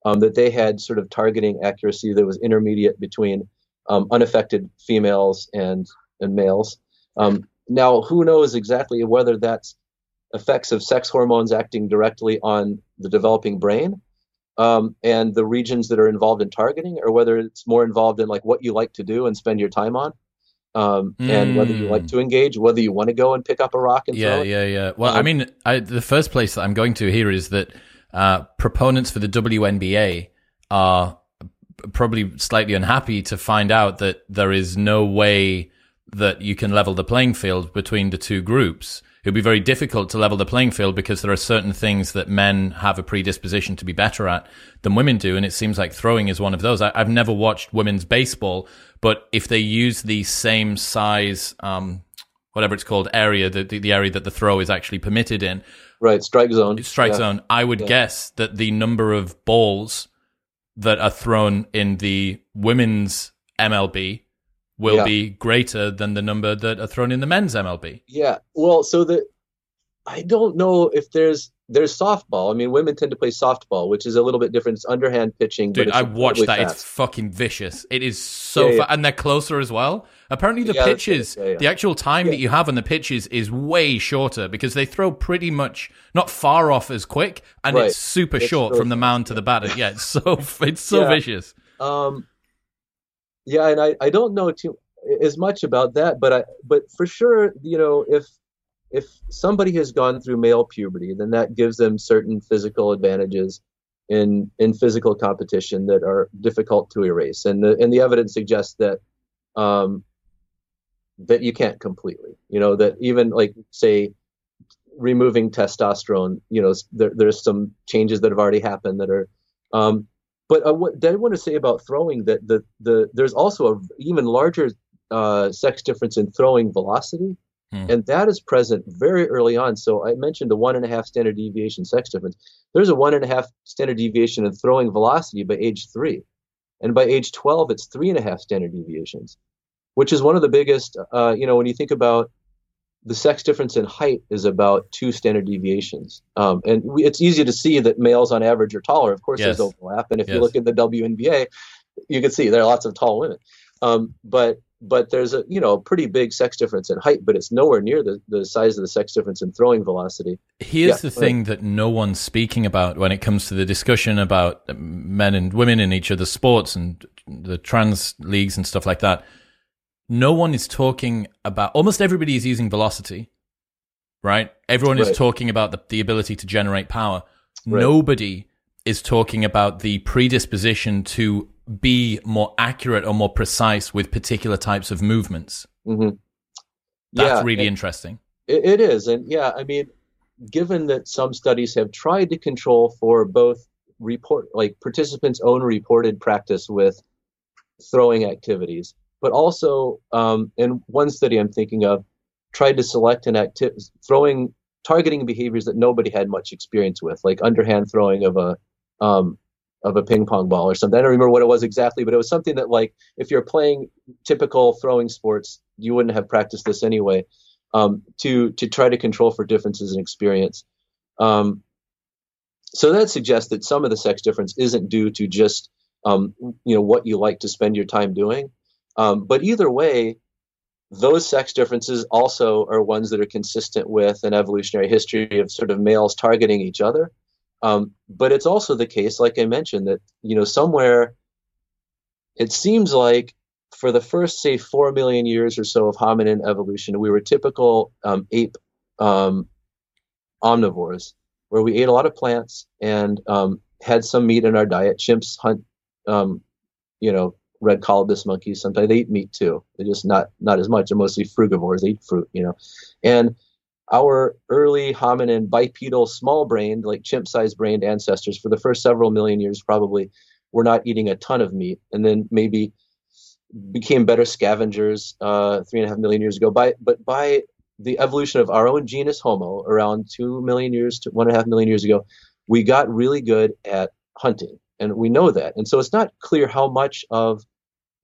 um, that they had sort of targeting accuracy that was intermediate between um, unaffected females and and males. Um, now, who knows exactly whether that's effects of sex hormones acting directly on the developing brain um, and the regions that are involved in targeting, or whether it's more involved in like what you like to do and spend your time on, um, and whether you like Mm. to engage, whether you want to go and pick up a rock and yeah, throw it. yeah, yeah. Well, I Um, mean, I, the first place that I'm going to here is that uh, proponents for the WNBA are probably slightly unhappy to find out that there is no way that you can level the playing field between the two groups. It would be very difficult to level the playing field because there are certain things that men have a predisposition to be better at than women do. And it seems like throwing is one of those. I, I've never watched women's baseball, but if they use the same size, um, whatever it's called, area, the, the, the area that the throw is actually permitted in, Right, strike zone. strike Yeah. zone, I would Yeah. guess that the number of balls that are thrown in the women's MLB will Yeah. be greater than the number that are thrown in the men's MLB. Yeah. Well, so the I don't know if there's there's softball. I mean, women tend to play softball, which is a little bit different. It's underhand pitching. Dude, but it's I watched that. It's fucking vicious. It is so Yeah, yeah. and they're closer as well. Apparently, the Yeah, pitches. The actual time that you have on the pitches is way shorter because they throw pretty much not far off as quick, and Right. it's super It's short really from the mound to the batter. Yeah, it's so (laughs) it's so Yeah. vicious. Um, yeah, and I, I don't know too as much about that, but I but for sure, you know, if if somebody has gone through male puberty, then that gives them certain physical advantages in in physical competition that are difficult to erase, and the and the evidence suggests that um, that you can't completely, you know, that even like say removing testosterone, you know, there, there's some changes that have already happened that are um, but I w- did want to say about throwing that the, the there's also a even larger uh, sex difference in throwing velocity, Hmm. and that is present very early on. So I mentioned a one and a half standard deviation sex difference. There's a one and a half standard deviation in throwing velocity by age three, and by age 12 it's three and a half standard deviations, which is one of the biggest. Uh, you know, when you think about the sex difference in height is about two standard deviations. Um, and we, it's easy to see that males on average are taller. Of course, Yes. there's overlap. And if Yes. you look at the WNBA, you can see there are lots of tall women. Um, but but there's a you know pretty big sex difference in height, but it's nowhere near the, the size of the sex difference in throwing velocity. Here's yeah, the thing that no one's speaking about when it comes to the discussion about men and women in each other's sports and the trans leagues and stuff like that. No one is talking about. Almost everybody is using velocity, right? Everyone right. is talking about the, the ability to generate power. Right. Nobody is talking about the predisposition to be more accurate or more precise with particular types of movements. Mm-hmm. That's yeah, really interesting. It, it is. And yeah, I mean, given that some studies have tried to control for both report, like participants' own reported practice with throwing activities, but also, um, in one study I'm thinking of, tried to select an activity, throwing, targeting behaviors that nobody had much experience with, like underhand throwing of a um, of a ping pong ball or something. I don't remember what it was exactly, but it was something that like if you're playing typical throwing sports, you wouldn't have practiced this anyway. Um, to to try to control for differences in experience. Um, so that suggests that some of the sex difference isn't due to just um, you know what you like to spend your time doing, um, but either way, those sex differences also are ones that are consistent with an evolutionary history of sort of males targeting each other. Um, but it's also the case, like I mentioned, that you know somewhere it seems like for the first say four million years or so of hominin evolution, we were typical um, ape um, omnivores, where we ate a lot of plants and um, had some meat in our diet. Chimps hunt, um, you know, red colobus monkeys. Sometimes they eat meat too. They're just not not as much. They're mostly frugivores. They eat fruit, you know, and our early hominin bipedal small brained, like chimp sized brained ancestors for the first several million years probably were not eating a ton of meat and then maybe became better scavengers uh, three and a half million years ago. By, but by the evolution of our own genus Homo around two million years to one and a half million years ago, we got really good at hunting. And we know that. And so it's not clear how much of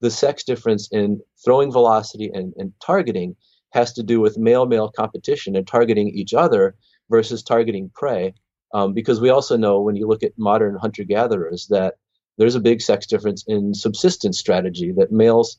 the sex difference in throwing velocity and, and targeting has to do with male male competition and targeting each other versus targeting prey. Um, because we also know when you look at modern hunter gatherers that there's a big sex difference in subsistence strategy that males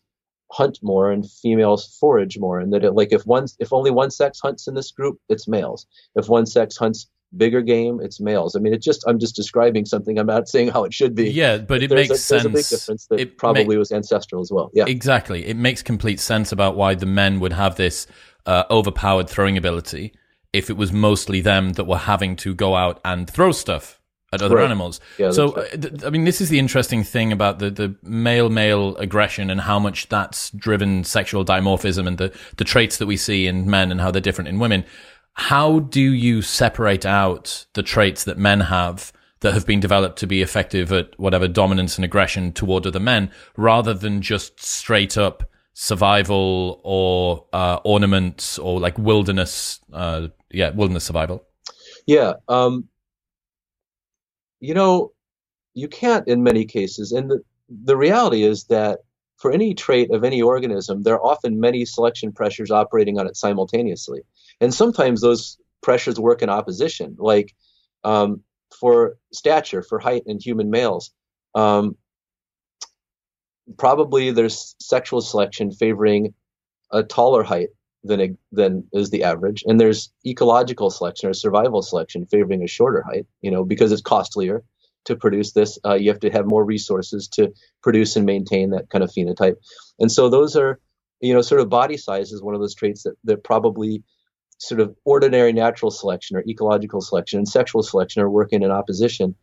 hunt more and females forage more and that it, like if one if only one sex hunts in this group it's males if one sex hunts bigger game, it's males. I mean, it's just I'm just describing something. I'm not saying how it should be. Yeah, but it there's makes a, sense. There's a big difference that it probably was ancestral as well. Yeah, exactly. It makes complete sense about why the men would have this uh, overpowered throwing ability if it was mostly them that were having to go out and throw stuff at other right. animals. Yeah, so, right. uh, th- I mean, this is the interesting thing about the, the male male aggression and how much that's driven sexual dimorphism and the, the traits that we see in men and how they're different in women how do you separate out the traits that men have that have been developed to be effective at whatever dominance and aggression toward other men rather than just straight up survival or uh, ornaments or like wilderness uh, yeah wilderness survival? Yeah um, you know you can't in many cases and the, the reality is that for any trait of any organism there are often many selection pressures operating on it simultaneously and sometimes those pressures work in opposition like um, for stature for height in human males um, probably there's sexual selection favoring a taller height than a, than is the average. And there's ecological selection or survival selection favoring a shorter height you know because it's costlier to produce this. Uh, you have to have more resources to produce and maintain that kind of phenotype. And so those are you know sort of body size is one of those traits that, that probably sort of ordinary natural selection or ecological selection and sexual selection are working in opposition.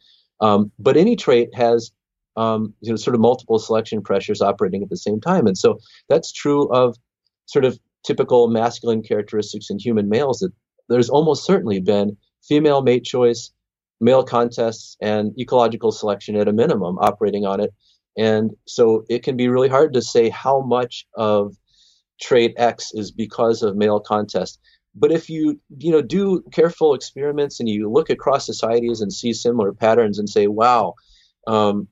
Um, but any trait has um, you know sort of multiple selection pressures operating at the same time, and so that's true of sort of typical masculine characteristics in human males. That there's almost certainly been female mate choice, male contests, and ecological selection at a minimum operating on it. And so it can be really hard to say how much of trait X is because of male contest. But if you you know do careful experiments and you look across societies and see similar patterns and say, wow, um,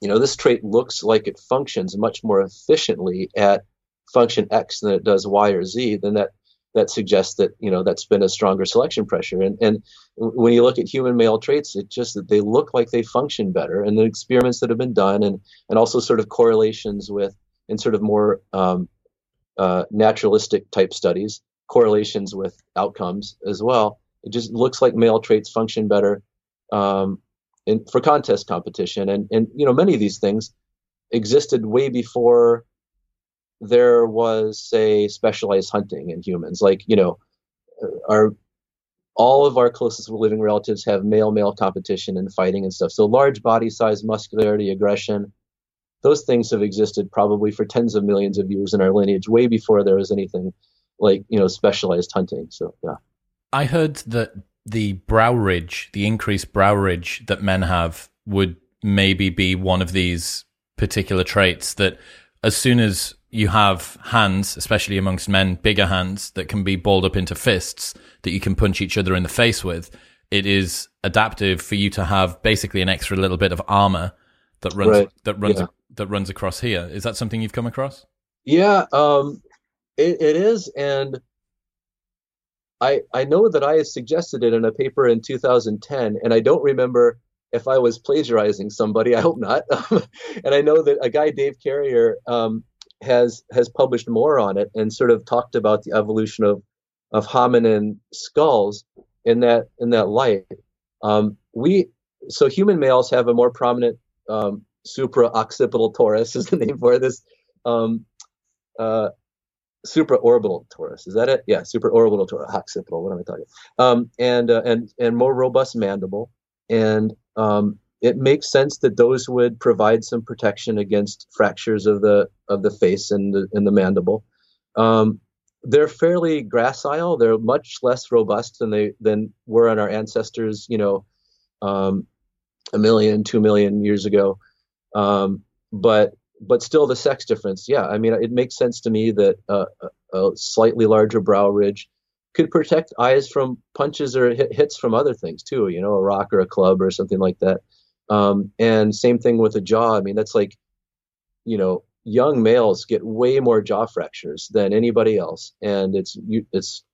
you know this trait looks like it functions much more efficiently at function X than it does Y or Z, then that that suggests that you know that's been a stronger selection pressure. And and when you look at human male traits, it just that they look like they function better. And the experiments that have been done, and and also sort of correlations with and sort of more um, uh, naturalistic type studies, correlations with outcomes as well. It just looks like male traits function better um, in, for contest competition, and and you know many of these things existed way before there was say specialized hunting in humans. Like you know, our all of our closest living relatives have male male competition and fighting and stuff. So large body size, muscularity, aggression, those things have existed probably for tens of millions of years in our lineage, way before there was anything like you know specialized hunting. So yeah. I heard that the brow ridge, the increased brow ridge that men have, would maybe be one of these particular traits that as soon as you have hands, especially amongst men, bigger hands that can be balled up into fists that you can punch each other in the face with, it is adaptive for you to have basically an extra little bit of armor that runs right. that runs yeah. that runs across here. Is that something you've come across? Yeah, um, it, it is, and I I know that I suggested it in a paper in 2010, and I don't remember if I was plagiarizing somebody. (laughs) I hope not. (laughs) and I know that a guy, Dave Carrier, um, has has published more on it and sort of talked about the evolution of of hominin skulls in that in that light. Um, we so human males have a more prominent um, supra-occipital torus (laughs) is the name for this um, uh, supraorbital torus. Is that it? Yeah, supraorbital torus, occipital. What am I talking? Um, and uh, and and more robust mandible, and um, it makes sense that those would provide some protection against fractures of the of the face and the, and the mandible. Um, they're fairly gracile. They're much less robust than they than were on our ancestors. You know, um, a million, two million years ago. Um, but but still, the sex difference. Yeah, I mean, it makes sense to me that uh, a slightly larger brow ridge could protect eyes from punches or hits from other things too. You know, a rock or a club or something like that. Um, and same thing with the jaw. I mean, that's like, you know, young males get way more jaw fractures than anybody else, and it's it's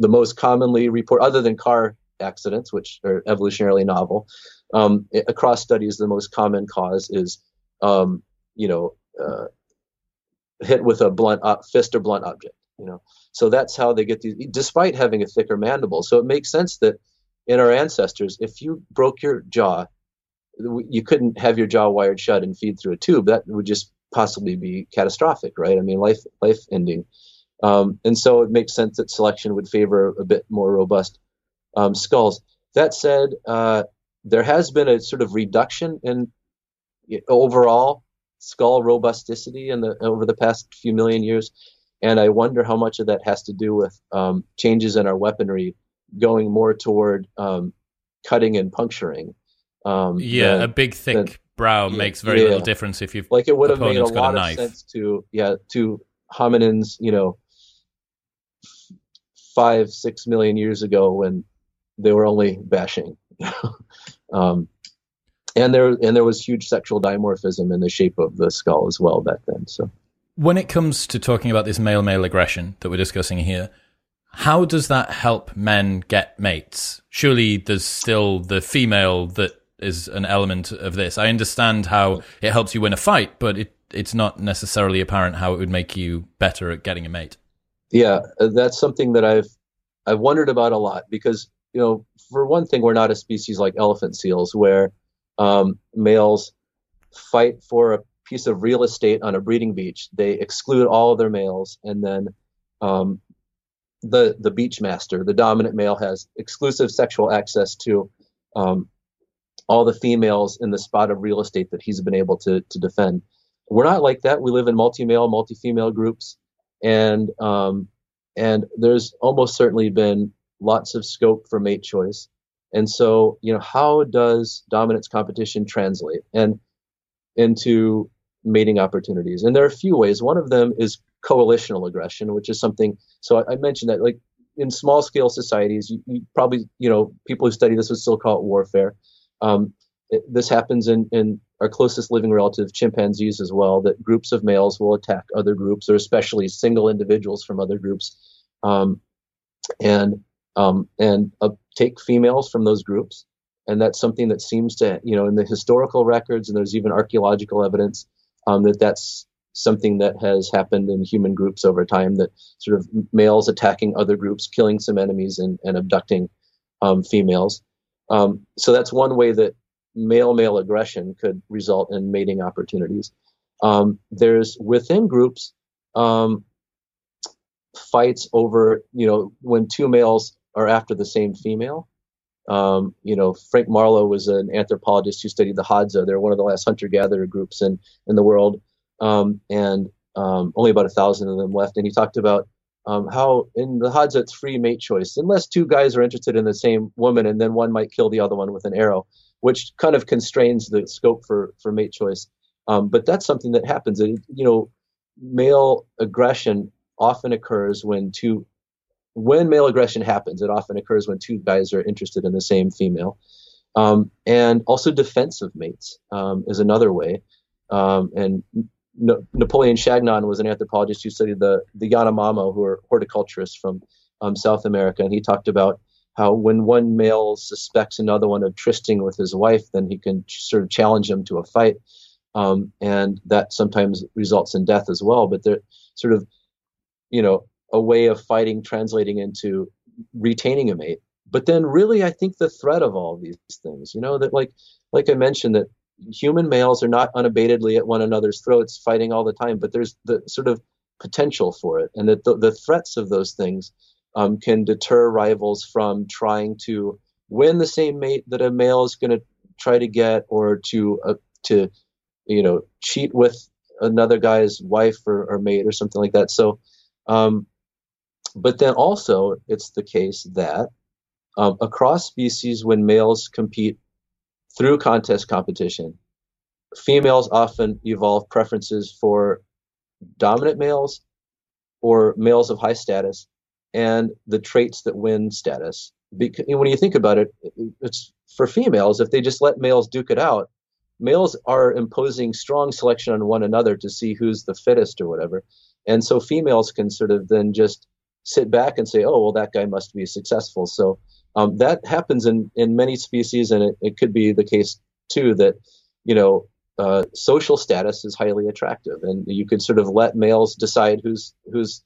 the most commonly report, other than car accidents, which are evolutionarily novel. Um, across studies, the most common cause is, um, you know, uh, hit with a blunt fist or blunt object. You know, so that's how they get these, despite having a thicker mandible. So it makes sense that in our ancestors, if you broke your jaw you couldn't have your jaw wired shut and feed through a tube. That would just possibly be catastrophic, right? I mean, life life ending. Um, and so it makes sense that selection would favor a bit more robust um, skulls. That said, uh, there has been a sort of reduction in overall skull robusticity in the over the past few million years, and I wonder how much of that has to do with um, changes in our weaponry going more toward um, cutting and puncturing. Um, yeah, a big thick than, brow yeah, makes very yeah. little difference if you've like it would have made a lot a of sense to yeah to hominins you know five six million years ago when they were only bashing. (laughs) Um, and there and there was huge sexual dimorphism in the shape of the skull as well back then so when it comes to talking about this male male aggression that we're discussing here how does that help men get mates surely there's still the female that is an element of this. I understand how it helps you win a fight, but it, it's not necessarily apparent how it would make you better at getting a mate. Yeah, uh, that's something that I've I've wondered about a lot because you know, for one thing, we're not a species like elephant seals where um, males fight for a piece of real estate on a breeding beach. They exclude all of their males, and then um, the the beach master, the dominant male, has exclusive sexual access to um, all the females in the spot of real estate that he's been able to to defend. We're not like that. We live in multi-male, multi-female groups, and um, and there's almost certainly been lots of scope for mate choice. And so, you know, how does dominance competition translate and into mating opportunities? And there are a few ways. One of them is coalitional aggression, which is something. So I, I mentioned that, like in small scale societies, you, you, probably, you know, people who study this would still call it warfare. Um, it, this happens in, in our closest living relative, chimpanzees, as well, that groups of males will attack other groups, or especially single individuals from other groups, um, and um, and uh, take females from those groups. And that's something that seems to, you know, in the historical records, and there's even archaeological evidence um, that that's something that has happened in human groups over time that sort of males attacking other groups, killing some enemies, and, and abducting um, females. Um, so that's one way that male male aggression could result in mating opportunities. Um, there's within groups um, fights over, you know, when two males are after the same female. Um, you know, Frank Marlowe was an anthropologist who studied the Hadza. They're one of the last hunter-gatherer groups in in the world, um, and um, only about a thousand of them left. And he talked about um, how in the Hadza it's free mate choice, unless two guys are interested in the same woman, and then one might kill the other one with an arrow, which kind of constrains the scope for for mate choice. Um, but that's something that happens. It, you know, male aggression often occurs when two when male aggression happens, it often occurs when two guys are interested in the same female. Um, and also defensive mates um, is another way. Um, and Napoleon Chagnon was an anthropologist who studied the, the Yanomamo, who are horticulturists from um, South America. And he talked about how when one male suspects another one of trysting with his wife, then he can sort of challenge him to a fight. Um, and that sometimes results in death as well. But they're sort of, you know, a way of fighting translating into retaining a mate. But then really I think the threat of all of these things, you know, that like like I mentioned that human males are not unabatedly at one another's throats fighting all the time, but there's the sort of potential for it, and that the, the threats of those things um, can deter rivals from trying to win the same mate that a male is going to try to get, or to uh, to you know cheat with another guy's wife or, or mate or something like that. So um, but then also, it's the case that um, across species, when males compete through contest competition, females often evolve preferences for dominant males or males of high status and the traits that win status. Because when you think about it, it's for females, if they just let males duke it out, males are imposing strong selection on one another to see who's the fittest or whatever. And so females can sort of then just sit back and say, oh, well, that guy must be successful. So um, that happens in, in many species, and it, it could be the case too that, you know, uh, social status is highly attractive, and you could sort of let males decide who's who's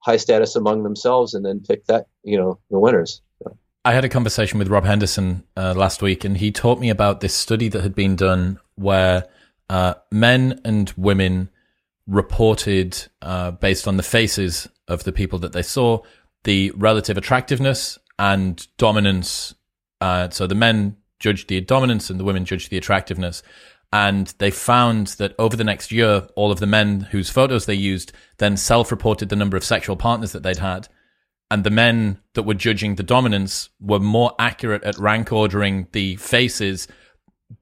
high status among themselves, and then pick that, you know, the winners. I had a conversation with Rob Henderson uh, last week, and he taught me about this study that had been done where uh, men and women reported uh, based on the faces of the people that they saw the relative attractiveness and dominance. Uh, so the men judged the dominance and the women judged the attractiveness. And they found that over the next year, all of the men whose photos they used then self reported the number of sexual partners that they'd had. And the men that were judging the dominance were more accurate at rank ordering the faces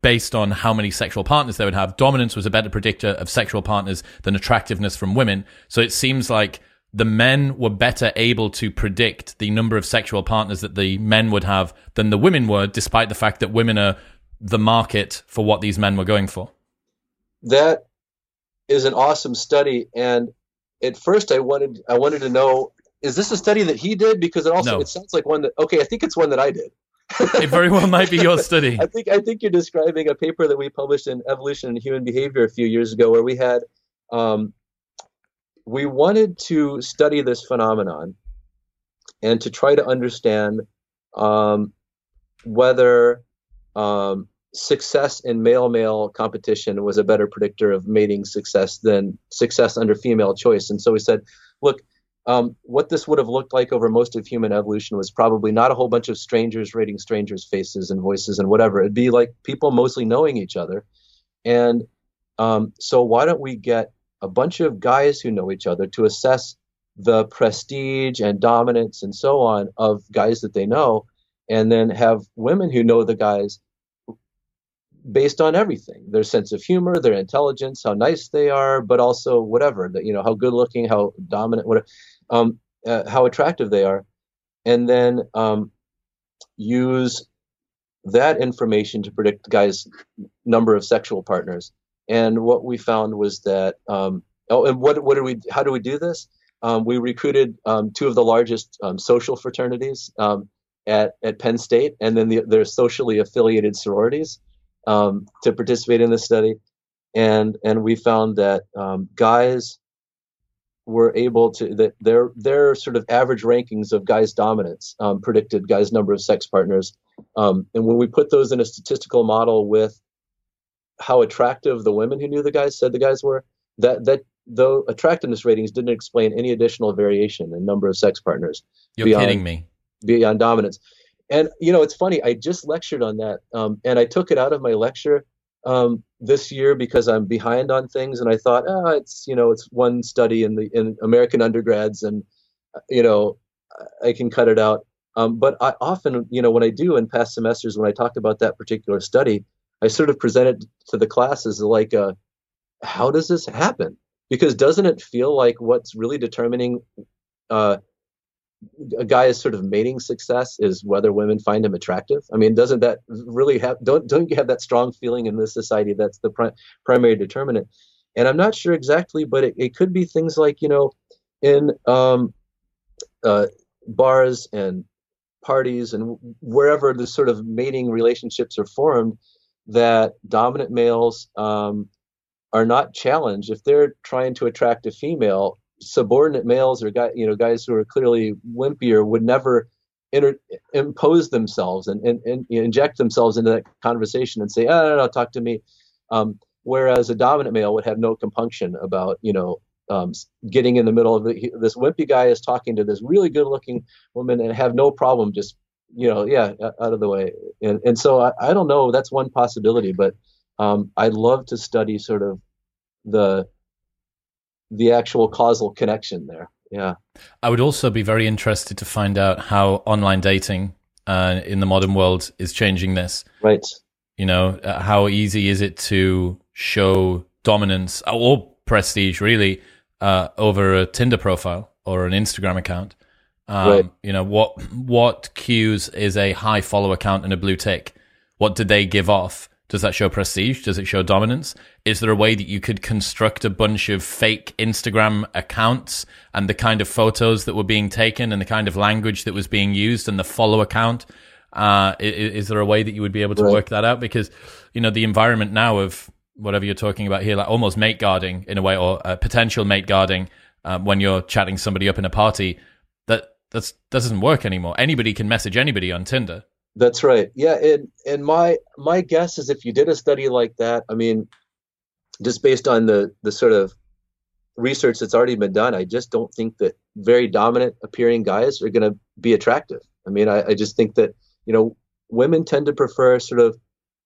based on how many sexual partners they would have. Dominance was a better predictor of sexual partners than attractiveness from women. So it seems like the men were better able to predict the number of sexual partners that the men would have than the women were, despite the fact that women are the market for what these men were going for. That is an awesome study. And at first I wanted I wanted to know, is this a study that he did? Because it also no. it sounds like one that okay, I think it's one that I did (laughs) it very well might be your study. I think I think you're describing a paper that we published in Evolution and Human Behavior a few years ago, where we had um, we wanted to study this phenomenon and to try to understand um, whether um, success in male-male competition was a better predictor of mating success than success under female choice. And so we said, look um, what this would have looked like over most of human evolution was probably not a whole bunch of strangers rating strangers' faces and voices and whatever. It'd be like people mostly knowing each other. And um, so, why don't we get a bunch of guys who know each other to assess the prestige and dominance and so on of guys that they know, and then have women who know the guys based on everything their sense of humor their intelligence how nice they are but also whatever that you know how good looking how dominant whatever um, uh, how attractive they are, and then um, use that information to predict the guy's number of sexual partners. And what we found was that um, oh, and what what did we? How do we do this? Um, we recruited um, two of the largest um, social fraternities at at Penn State, and then the, their socially affiliated sororities to participate in this study. and and we found that guys were able to that their their sort of average rankings of guys dominance um, predicted guys number of sex partners. Um, and when we put those in a statistical model with how attractive the women who knew the guys said the guys were that that though attractiveness ratings didn't explain any additional variation in number of sex partners you're beyond, kidding me. beyond dominance. And you know it's funny i just lectured on that um, and i took it out of my lecture um, this year because I'm behind on things, and I thought, oh, it's you know, it's one study in the in American undergrads, and you know, I can cut it out. Um, but I often, you know, when I do in past semesters, when I talk about that particular study, I sort of present it to the classes like, uh, how does this happen? Because doesn't it feel like what's really determining uh, a guy's sort of mating success is whether women find him attractive. I mean, doesn't that really have don't don't you have that strong feeling in this society that's the pri- primary determinant? And I'm not sure exactly, but it, it could be things like you know, in um, uh, bars and parties and wherever the sort of mating relationships are formed, that dominant males um, are not challenged if they're trying to attract a female subordinate males or guy, you know, guys who are clearly wimpier would never inter- impose themselves and, and, and inject themselves into that conversation and say, oh, no, no, talk to me. Um, whereas a dominant male would have no compunction about, you know, um, getting in the middle of the, this wimpy guy is talking to this really good looking woman and have no problem just, you know, yeah, out of the way. And, and so I, I don't know, that's one possibility, but um, I'd love to study sort of the the actual causal connection there. Yeah. I would also be very interested to find out how online dating uh, in the modern world is changing this. Right. You know, uh, how easy is it to show dominance or prestige, really, uh, over a Tinder profile or an Instagram account? Um, right. You know, what what cues is a high follow account and a blue tick? What did they give off? Does that show prestige? Does it show dominance? Is there a way that you could construct a bunch of fake Instagram accounts and the kind of photos that were being taken and the kind of language that was being used and the follow account? Uh, is, is, there a way that you would be able to right. work that out? Because, you know, the environment now of whatever you're talking about here, like almost mate guarding in a way or uh, potential mate guarding um, when you're chatting somebody up in a party, that that's, that doesn't work anymore. Anybody can message anybody on Tinder. That's right. Yeah, and and my my guess is if you did a study like that, I mean, just based on the the sort of research that's already been done, I just don't think that very dominant appearing guys are going to be attractive. I mean, I, I just think that you know women tend to prefer sort of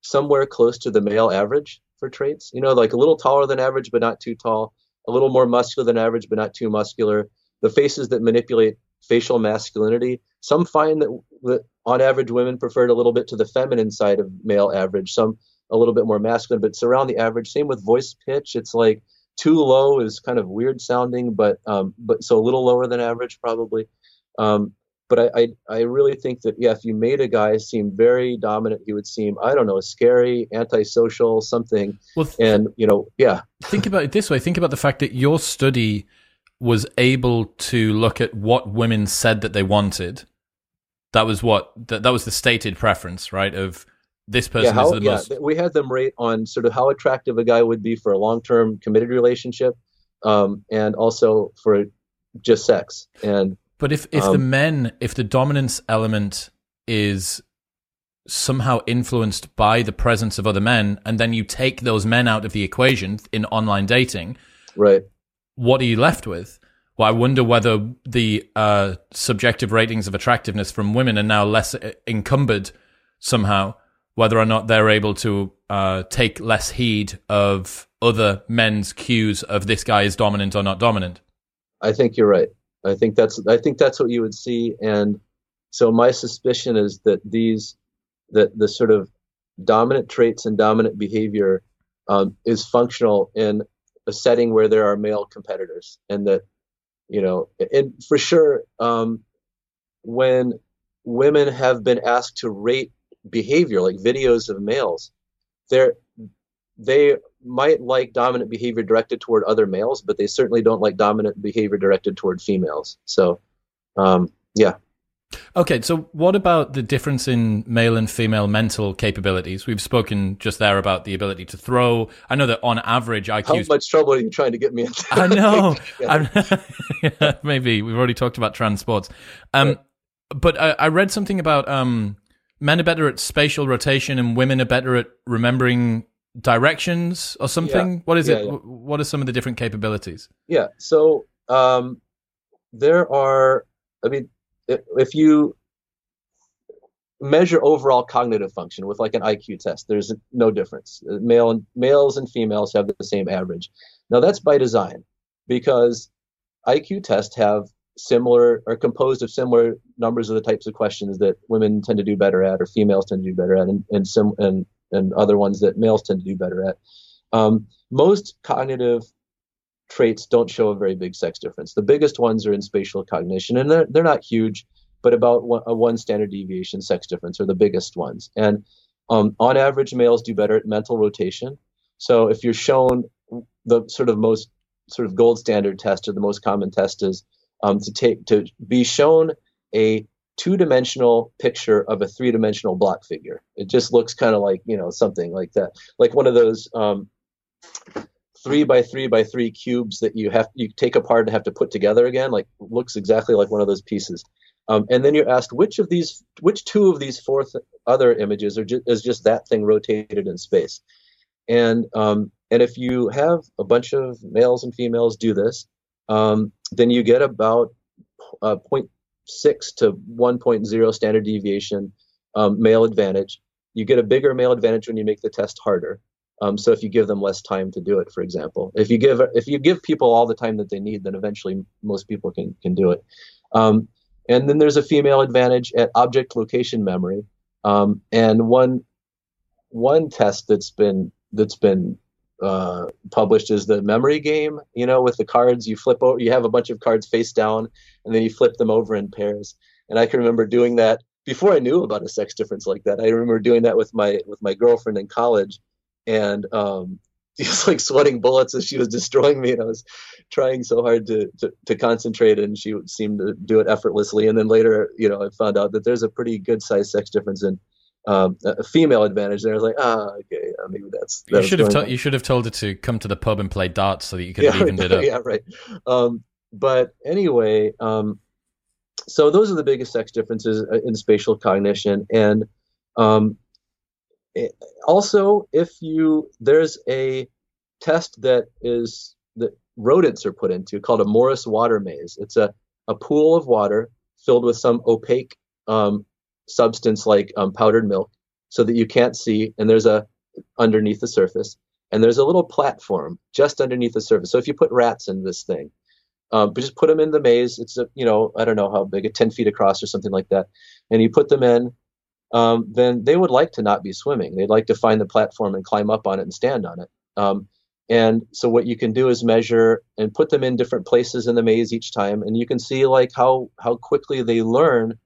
somewhere close to the male average for traits. You know, like a little taller than average but not too tall, a little more muscular than average but not too muscular. The faces that manipulate facial masculinity. Some find that, that on average, women preferred a little bit to the feminine side of male average, some a little bit more masculine, but it's around the average. Same with voice pitch. It's like too low is kind of weird sounding, but um, but so a little lower than average probably. Um, but I, I, I really think that yeah, if you made a guy seem very dominant, he would seem I don't know scary, antisocial, something. Well, th- and you know yeah. Think about it this way. Think about the fact that your study was able to look at what women said that they wanted that was what that, that was the stated preference, right? Of this person yeah, how, is the yeah, most. We had them rate on sort of how attractive a guy would be for a long-term committed relationship, um, and also for just sex. And but if if um, the men, if the dominance element is somehow influenced by the presence of other men, and then you take those men out of the equation in online dating, right? What are you left with? Well, I wonder whether the uh, subjective ratings of attractiveness from women are now less uh, encumbered somehow, whether or not they're able to uh, take less heed of other men's cues of this guy is dominant or not dominant. I think you're right. I think that's I think that's what you would see, and so my suspicion is that these that the sort of dominant traits and dominant behavior um, is functional in a setting where there are male competitors, and that you know and for sure um, when women have been asked to rate behavior like videos of males they're they might like dominant behavior directed toward other males but they certainly don't like dominant behavior directed toward females. So um, yeah Okay, so what about the difference in male and female mental capabilities? We've spoken just there about the ability to throw. I know that on average, IQ. How much trouble are you trying to get me into? I know. (laughs) (laughs) yeah, maybe we've already talked about transports, um, but I, I, read something about um, men are better at spatial rotation and women are better at remembering directions or something. Yeah. What is yeah, it? What are some of the different capabilities? Yeah. So um, there are. I mean if you measure overall cognitive function with like an IQ test, there's no difference. Male and males and females have the same average. Now that's by design because IQ tests have similar are composed of similar numbers of the types of questions that women tend to do better at or females tend to do better at and and some and, and other ones that males tend to do better at. Um, most cognitive traits don't show a very big sex difference. The biggest ones are in spatial cognition, and they're, they're not huge, but about one, a one standard deviation sex difference are the biggest ones. And um, on average, males do better at mental rotation. So if you're shown the sort of most sort of gold standard test or the most common test is um, to take to be shown a two-dimensional picture of a three-dimensional block figure. It just looks kind of like you know something like that, like one of those um, three by three by three cubes that you have you take apart and have to put together again like looks exactly like one of those pieces. Um, and then you're asked which of these which two of these four th- other images are ju- is just that thing rotated in space. And um, and if you have a bunch of males and females do this um, then you get about uh, 0.6 to 1.0 standard deviation um, male advantage. You get a bigger male advantage when you make the test harder um, so if you give them less time to do it, for example, if you give if you give people all the time that they need, then eventually most people can can do it. Um, and then there's a female advantage at object location memory. Um, and one one test that's been that's been uh, published is the memory game. You know, with the cards, you flip over, you have a bunch of cards face down, and then you flip them over in pairs. And I can remember doing that before I knew about a sex difference like that. I remember doing that with my with my girlfriend in college and um, (laughs) she was like sweating bullets as she was destroying me, and I was trying so hard to, to, to concentrate, and she seemed to do it effortlessly. And then later, you know, I found out that there's a pretty good size sex difference in um, a female advantage. And I was like, ah, okay, uh, maybe that's. That you should have to- you should have told her to come to the pub and play darts so that you could yeah, have (laughs) evened it up. Yeah, right. Um, but anyway, um, so those are the biggest sex differences uh, in spatial cognition, and um, also, if you there's a test that is that rodents are put into called a Morris water maze. It's a, a pool of water filled with some opaque um, substance like um, powdered milk, so that you can't see. And there's a underneath the surface, and there's a little platform just underneath the surface. So if you put rats in this thing, um, but just put them in the maze. It's a you know I don't know how big, a 10 feet across or something like that, and you put them in um, then they would like to not be swimming. They'd like to find the platform and climb up on it and stand on it. Um, and so what you can do is measure and put them in different places in the maze each time, and you can see like how how quickly they learn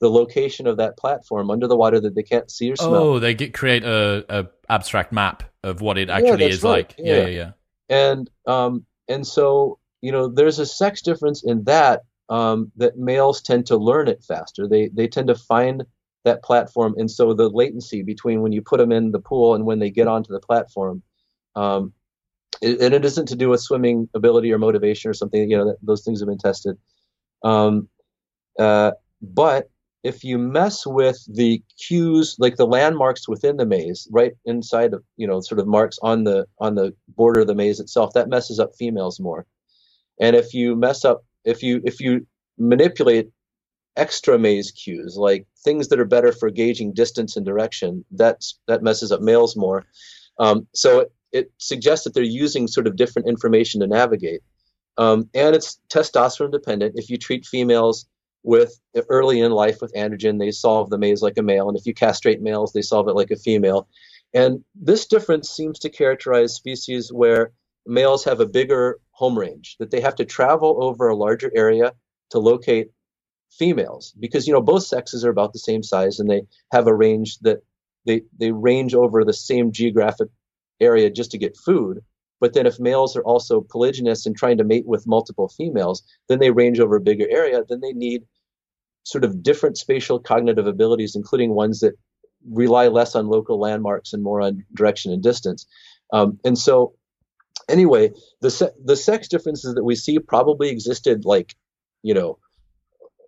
the location of that platform under the water that they can't see or smell. Oh, they get create a, a abstract map of what it actually yeah, is right. like. Yeah. yeah, yeah, And um, and so you know, there's a sex difference in that um, that males tend to learn it faster. They they tend to find that platform. And so the latency between when you put them in the pool and when they get onto the platform, um, and it isn't to do with swimming ability or motivation or something. You know, that, those things have been tested. Um, uh, but if you mess with the cues, like the landmarks within the maze, right inside of you know, sort of marks on the on the border of the maze itself, that messes up females more. And if you mess up, if you if you manipulate extra maze cues, like things that are better for gauging distance and direction, that's that messes up males more. Um, so it, it, suggests that they're using sort of different information to navigate. Um, and it's testosterone dependent. If you treat females with early in life with androgen, they solve the maze like a male, and if you castrate males, they solve it like a female. And this difference seems to characterize species where males have a bigger home range, that they have to travel over a larger area to locate females because you know both sexes are about the same size and they have a range that they they range over the same geographic area just to get food but then if males are also polygynous and trying to mate with multiple females then they range over a bigger area then they need sort of different spatial cognitive abilities, including ones that rely less on local landmarks and more on direction and distance. Um, and so, anyway, the se- the sex differences that we see probably existed like, you know,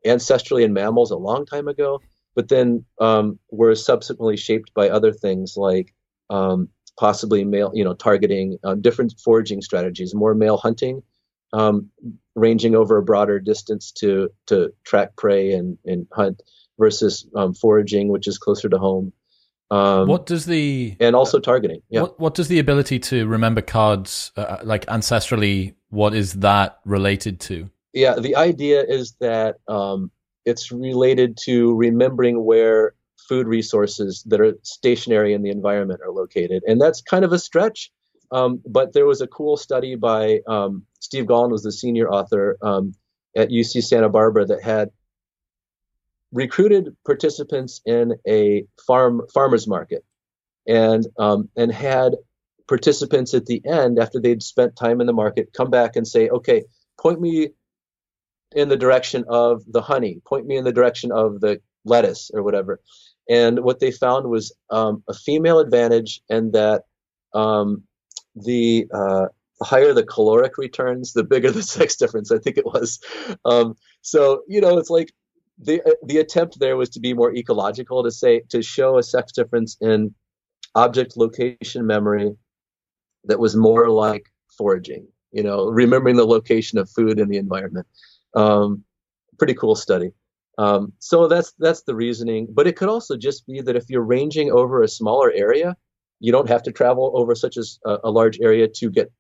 ancestrally in mammals a long time ago, but then um, were subsequently shaped by other things like um, possibly male, you know, targeting um, different foraging strategies, more male hunting, um, ranging over a broader distance to to track prey and, and hunt versus um, foraging, which is closer to home. Um, what does the and also targeting? Yeah. What, what does the ability to remember cards uh, uh, like ancestrally? What is that related to? Yeah, the idea is that um, it's related to remembering where food resources that are stationary in the environment are located, and that's kind of a stretch. Um, but there was a cool study by um, Steve Gaulin was the senior author um, at UC Santa Barbara that had recruited participants in a farm farmers market, and um, and had participants at the end after they'd spent time in the market come back and say, okay, point me in the direction of the honey, point me in the direction of the lettuce or whatever. And what they found was um, a female advantage, and that um, the uh, higher the caloric returns, the bigger (laughs) the sex difference. I think it was. Um, so you know, it's like the the attempt there was to be more ecological to say to show a sex difference in object location memory that was more like foraging you know remembering the location of food in the environment um, pretty cool study um, so that's that's the reasoning but it could also just be that if you're ranging over a smaller area you don't have to travel over such a, a large area to get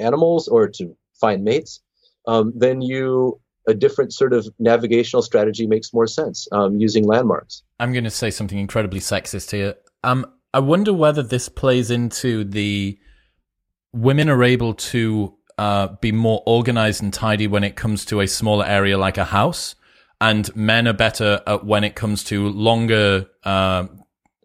animals or to find mates um, then you a different sort of navigational strategy makes more sense um, using landmarks. I'm going to say something incredibly sexist here. Um, I wonder whether this plays into the women are able to uh, be more organized and tidy when it comes to a smaller area like a house, and men are better at when it comes to longer, uh,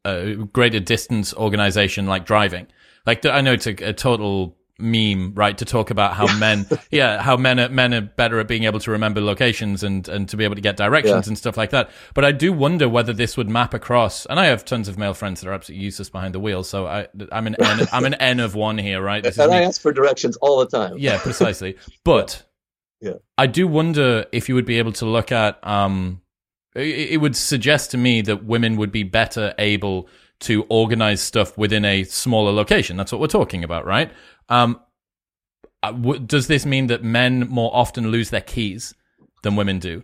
uh, greater distance organization like driving. Like I know it's a, a total meme, right? To talk about how men, (laughs) yeah, how men are, men are better at being able to remember locations and, and to be able to get directions yeah. and stuff like that. But I do wonder whether this would map across. And I have tons of male friends that are absolutely useless behind the wheel. So I, I'm an N, I'm an N of one here, right? This and I ask for directions all the time. Yeah, precisely. But (laughs) yeah. I do wonder if you would be able to look at, um, it, it would suggest to me that women would be better able to organize stuff within a smaller location. That's what we're talking about, right? Um, uh, does this mean that men more often lose their keys than women do?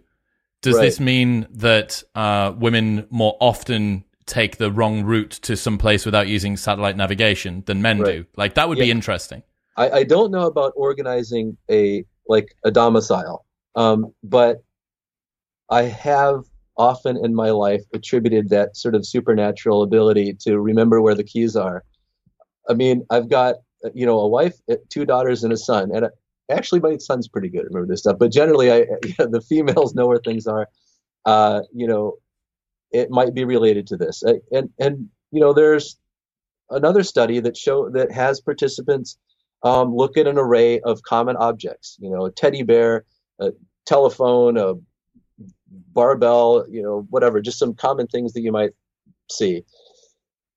Does right. this mean that uh, women more often take the wrong route to some place without using satellite navigation than men right. do? Like that would yeah. be interesting. I, I, don't know about organizing a like a domicile, um, but I have often in my life attributed that sort of supernatural ability to remember where the keys are. I mean, I've got you know, a wife, uh, two daughters, and a son. And uh, actually, my son's pretty good at remember this stuff. But generally, I (laughs) you know, the females know where things are. Uh, you know, it might be related to this. And and you know, there's another study that show that has participants um, look at an array of common objects. You know, a teddy bear, a telephone, a barbell. You know, whatever, just some common things that you might see.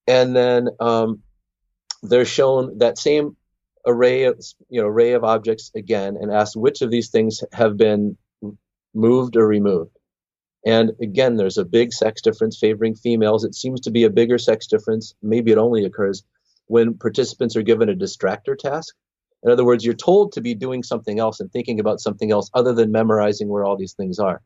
And then um, they're shown that same array of you know array of objects again and asked which of these things have been moved or removed. And again there's a big sex difference favoring females. It seems to be a bigger sex difference. Maybe it only occurs when participants are given a distractor task. In other words you're told to be doing something else and thinking about something else other than memorizing where all these things are.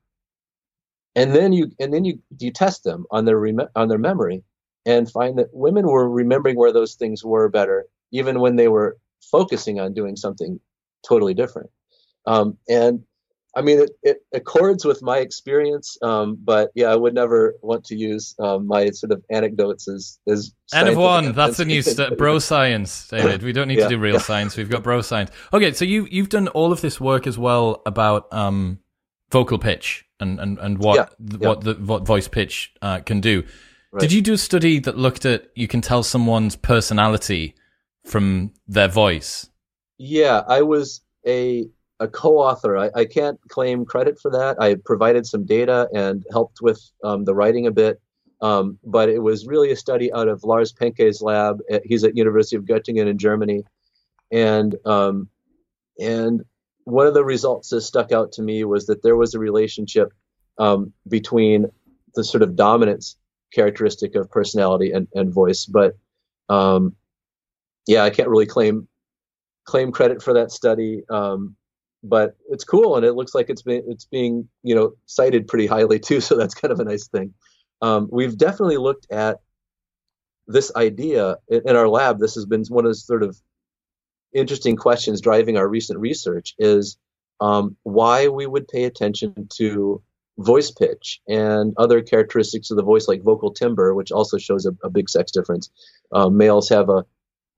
And then you and then you you test them on their rem- on their memory and find that women were remembering where those things were better, even when they were focusing on doing something totally different. Um, and I mean, it, it, accords with my experience, um, but yeah, I would never want to use um, my sort of anecdotes as as. N of one. That's a new st- (laughs) bro science, David. We don't need yeah, to do real yeah. science. We've got bro science. Okay, so you you've done all of this work as well about um, vocal pitch and and and what yeah, what the what voice pitch uh, can do. Right. Did you do a study that looked at you can tell someone's personality from their voice? Yeah, I was a a co-author. I, I, can't claim credit for that. I provided some data and helped with um, the writing a bit, um, but it was really a study out of Lars Penke's lab. At, he's at University of Göttingen in Germany, and um, and one of the results that stuck out to me was that there was a relationship um, between the sort of dominance characteristic of personality and, and voice, but um, yeah, I can't really claim claim credit for that study. Um, but it's cool and it looks like it's been it's being you know cited pretty highly too so that's kind of a nice thing um, we've definitely looked at this idea in, our lab this has been one of the sort of interesting questions driving our recent research is um, why we would pay attention to voice pitch and other characteristics of the voice like vocal timbre which also shows a, a big sex difference um, males have a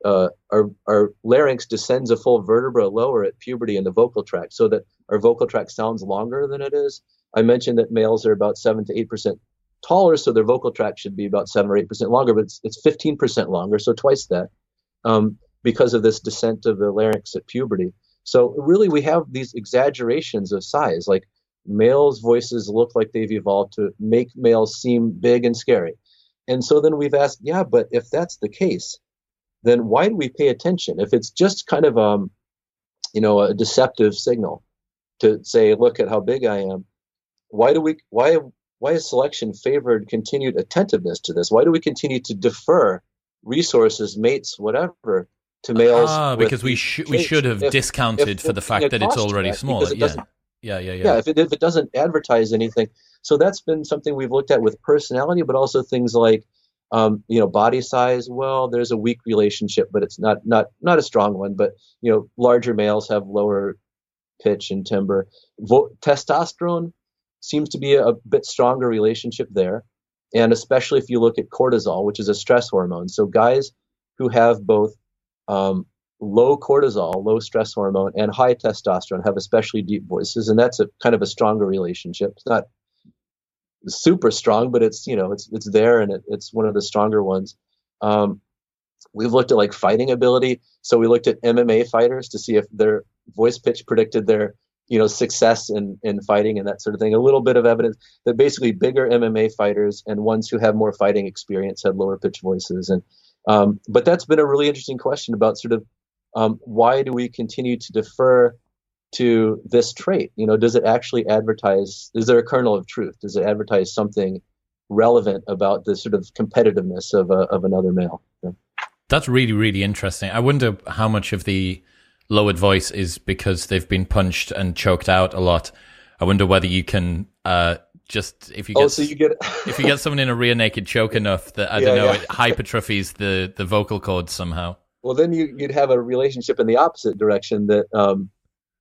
uh, our, our larynx descends a full vertebra lower at puberty in the vocal tract so that our vocal tract sounds longer than it is. I mentioned that males are about 7 to 8% taller, so their vocal tract should be about 7 or 8% longer, but it's, it's 15% longer, so twice that, um, because of this descent of the larynx at puberty. So, really, we have these exaggerations of size. Like males' voices look like they've evolved to make males seem big and scary. And so then we've asked, yeah, but if that's the case, then why do we pay attention? If it's just kind of um, you know, a deceptive signal to say, look at how big I am, why do we why why is selection favored continued attentiveness to this? Why do we continue to defer resources, mates, whatever, to males? Ah, because we should we should have if, discounted if, for the fact that it's already smaller. It yeah. Yeah, yeah, yeah. Yeah, if it, if it doesn't advertise anything, so that's been something we've looked at with personality, but also things like um, you know, body size. Well, there's a weak relationship, but it's not not not a strong one. But you know, larger males have lower pitch and timbre. Vo- testosterone seems to be a, a bit stronger relationship there, and especially if you look at cortisol, which is a stress hormone. So guys who have both um, low cortisol, low stress hormone, and high testosterone have especially deep voices, and that's a kind of a stronger relationship. It's not super strong, but it's you know it's it's there and it, it's one of the stronger ones. Um, we've looked at like fighting ability, so we looked at MMA fighters to see if their voice pitch predicted their you know success in in fighting and that sort of thing. A little bit of evidence that basically bigger MMA fighters and ones who have more fighting experience had lower pitch voices, and um, but that's been a really interesting question about sort of um, why do we continue to defer to this trait? You know, does it actually advertise? Is there a kernel of truth? Does it advertise something relevant about the sort of competitiveness of a, of another male? Yeah. That's really really interesting. I wonder how much of the lowered voice is because they've been punched and choked out a lot. I wonder whether you can uh, just if you oh, get, oh, so you get (laughs) (laughs) if you get someone in a rear naked choke enough that I yeah, don't know yeah. it hypertrophies the the vocal cords somehow. Well, then you, would have a relationship in the opposite direction that um,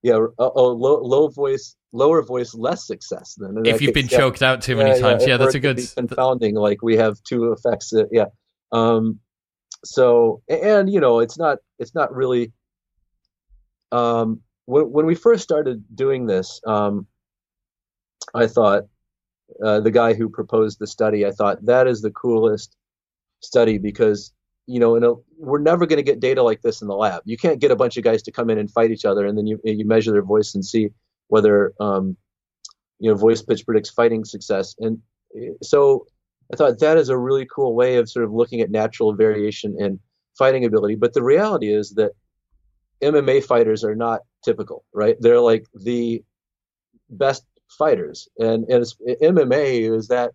yeah, uh, oh, low, low voice, lower voice, less success. Then if you've been yeah, choked out too many yeah, times, yeah, yeah that's a good confounding. Like we have two effects. That, yeah. Um, so and you know it's not it's not really. Um, when when we first started doing this, um, I thought uh, the guy who proposed the study, I thought that is the coolest study because you know, we're never going to get data like this in the lab. You can't get a bunch of guys to come in and fight each other, and then you you measure their voice and see whether um, you know voice pitch predicts fighting success. And eh, so I thought that is a really cool way of sort of looking at natural variation in fighting ability. But the reality is that MMA fighters are not typical, right? They're like the best fighters, and and MMA is that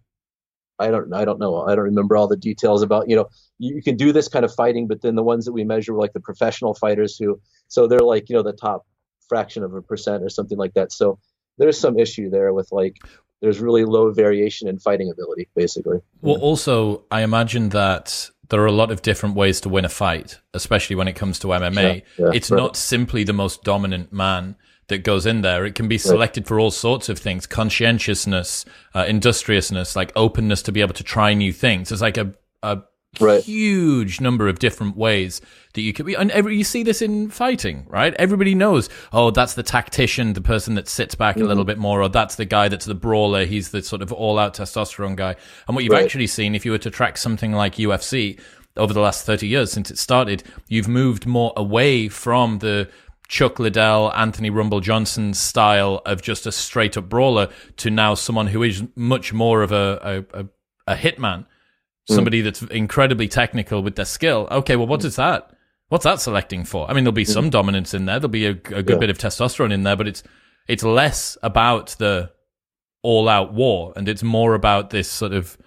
I don't I don't know I don't remember all the details about you know you, you, can do this kind of fighting, but then the ones that we measure were like the professional fighters who so they're like you know the top fraction of a percent or something like that. So there's some issue there with like there's really low variation in fighting ability basically. Well, yeah. also I imagine that there are a lot of different ways to win a fight, especially when it comes to MMA. Yeah, yeah, it's right. not simply the most dominant man that goes in there. It can be selected for all sorts of things: conscientiousness, uh, industriousness, like openness to be able to try new things. It's like a, a right. huge number of different ways that you could be. And every, you see this in fighting, right? Everybody knows, oh, that's the tactician, the person that sits back mm-hmm. a little mm-hmm. bit more, or that's the guy that's the brawler. He's the sort of all-out testosterone guy. And what you've right. actually seen, if you were to track something like UFC over the last 30 years since it started, you've moved more away from the Chuck Liddell, Anthony Rumble Johnson style of just a straight up brawler to now someone who is much more of a a, a, a hitman, somebody mm. that's incredibly technical with their skill. Okay, well, what is that? What's that selecting for? I mean, there'll be some dominance in there. There'll be a, a good yeah. bit of testosterone in there, but it's it's less about the all out war and it's more about this sort of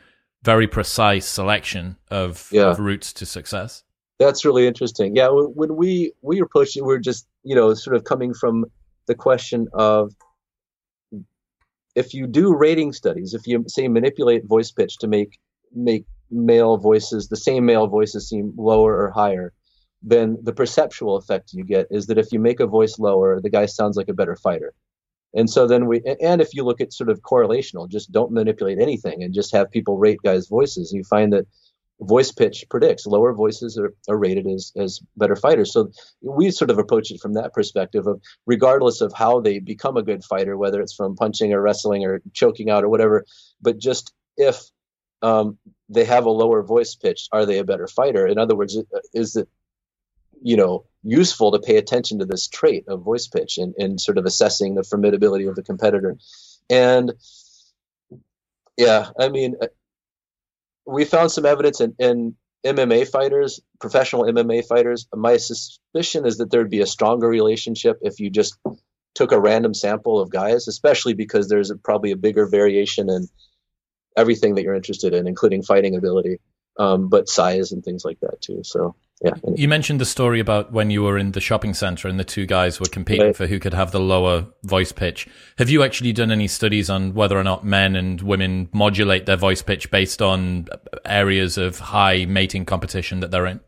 very precise selection of, yeah. of routes to success. That's really interesting. Yeah, when we we approached it, we we're just you know sort of coming from the question of if you do rating studies, if you say manipulate voice pitch to make make male voices the same male voices seem lower or higher, then the perceptual effect you get is that if you make a voice lower, the guy sounds like a better fighter. And so then we, and if you look at sort of correlational, just don't manipulate anything and just have people rate guys' voices, you find that voice pitch predicts lower voices are, are rated as, as better fighters. So we sort of approach it from that perspective of regardless of how they become a good fighter, whether it's from punching or wrestling or choking out or whatever, but just if um, they have a lower voice pitch, are they a better fighter? In other words, is it you know useful to pay attention to this trait of voice pitch and, and sort of assessing the formidability of the competitor and yeah i mean we found some evidence in, in mma fighters professional mma fighters. My suspicion is that there'd be a stronger relationship if you just took a random sample of guys especially because there's a, probably a bigger variation in everything that you're interested in including fighting ability um, but size and things like that too so yeah. You mentioned the story about when you were in the shopping center and the two guys were competing right. for who could have the lower voice pitch. Have you actually done any studies on whether or not men and women modulate their voice pitch based on areas of high mating competition that they're in?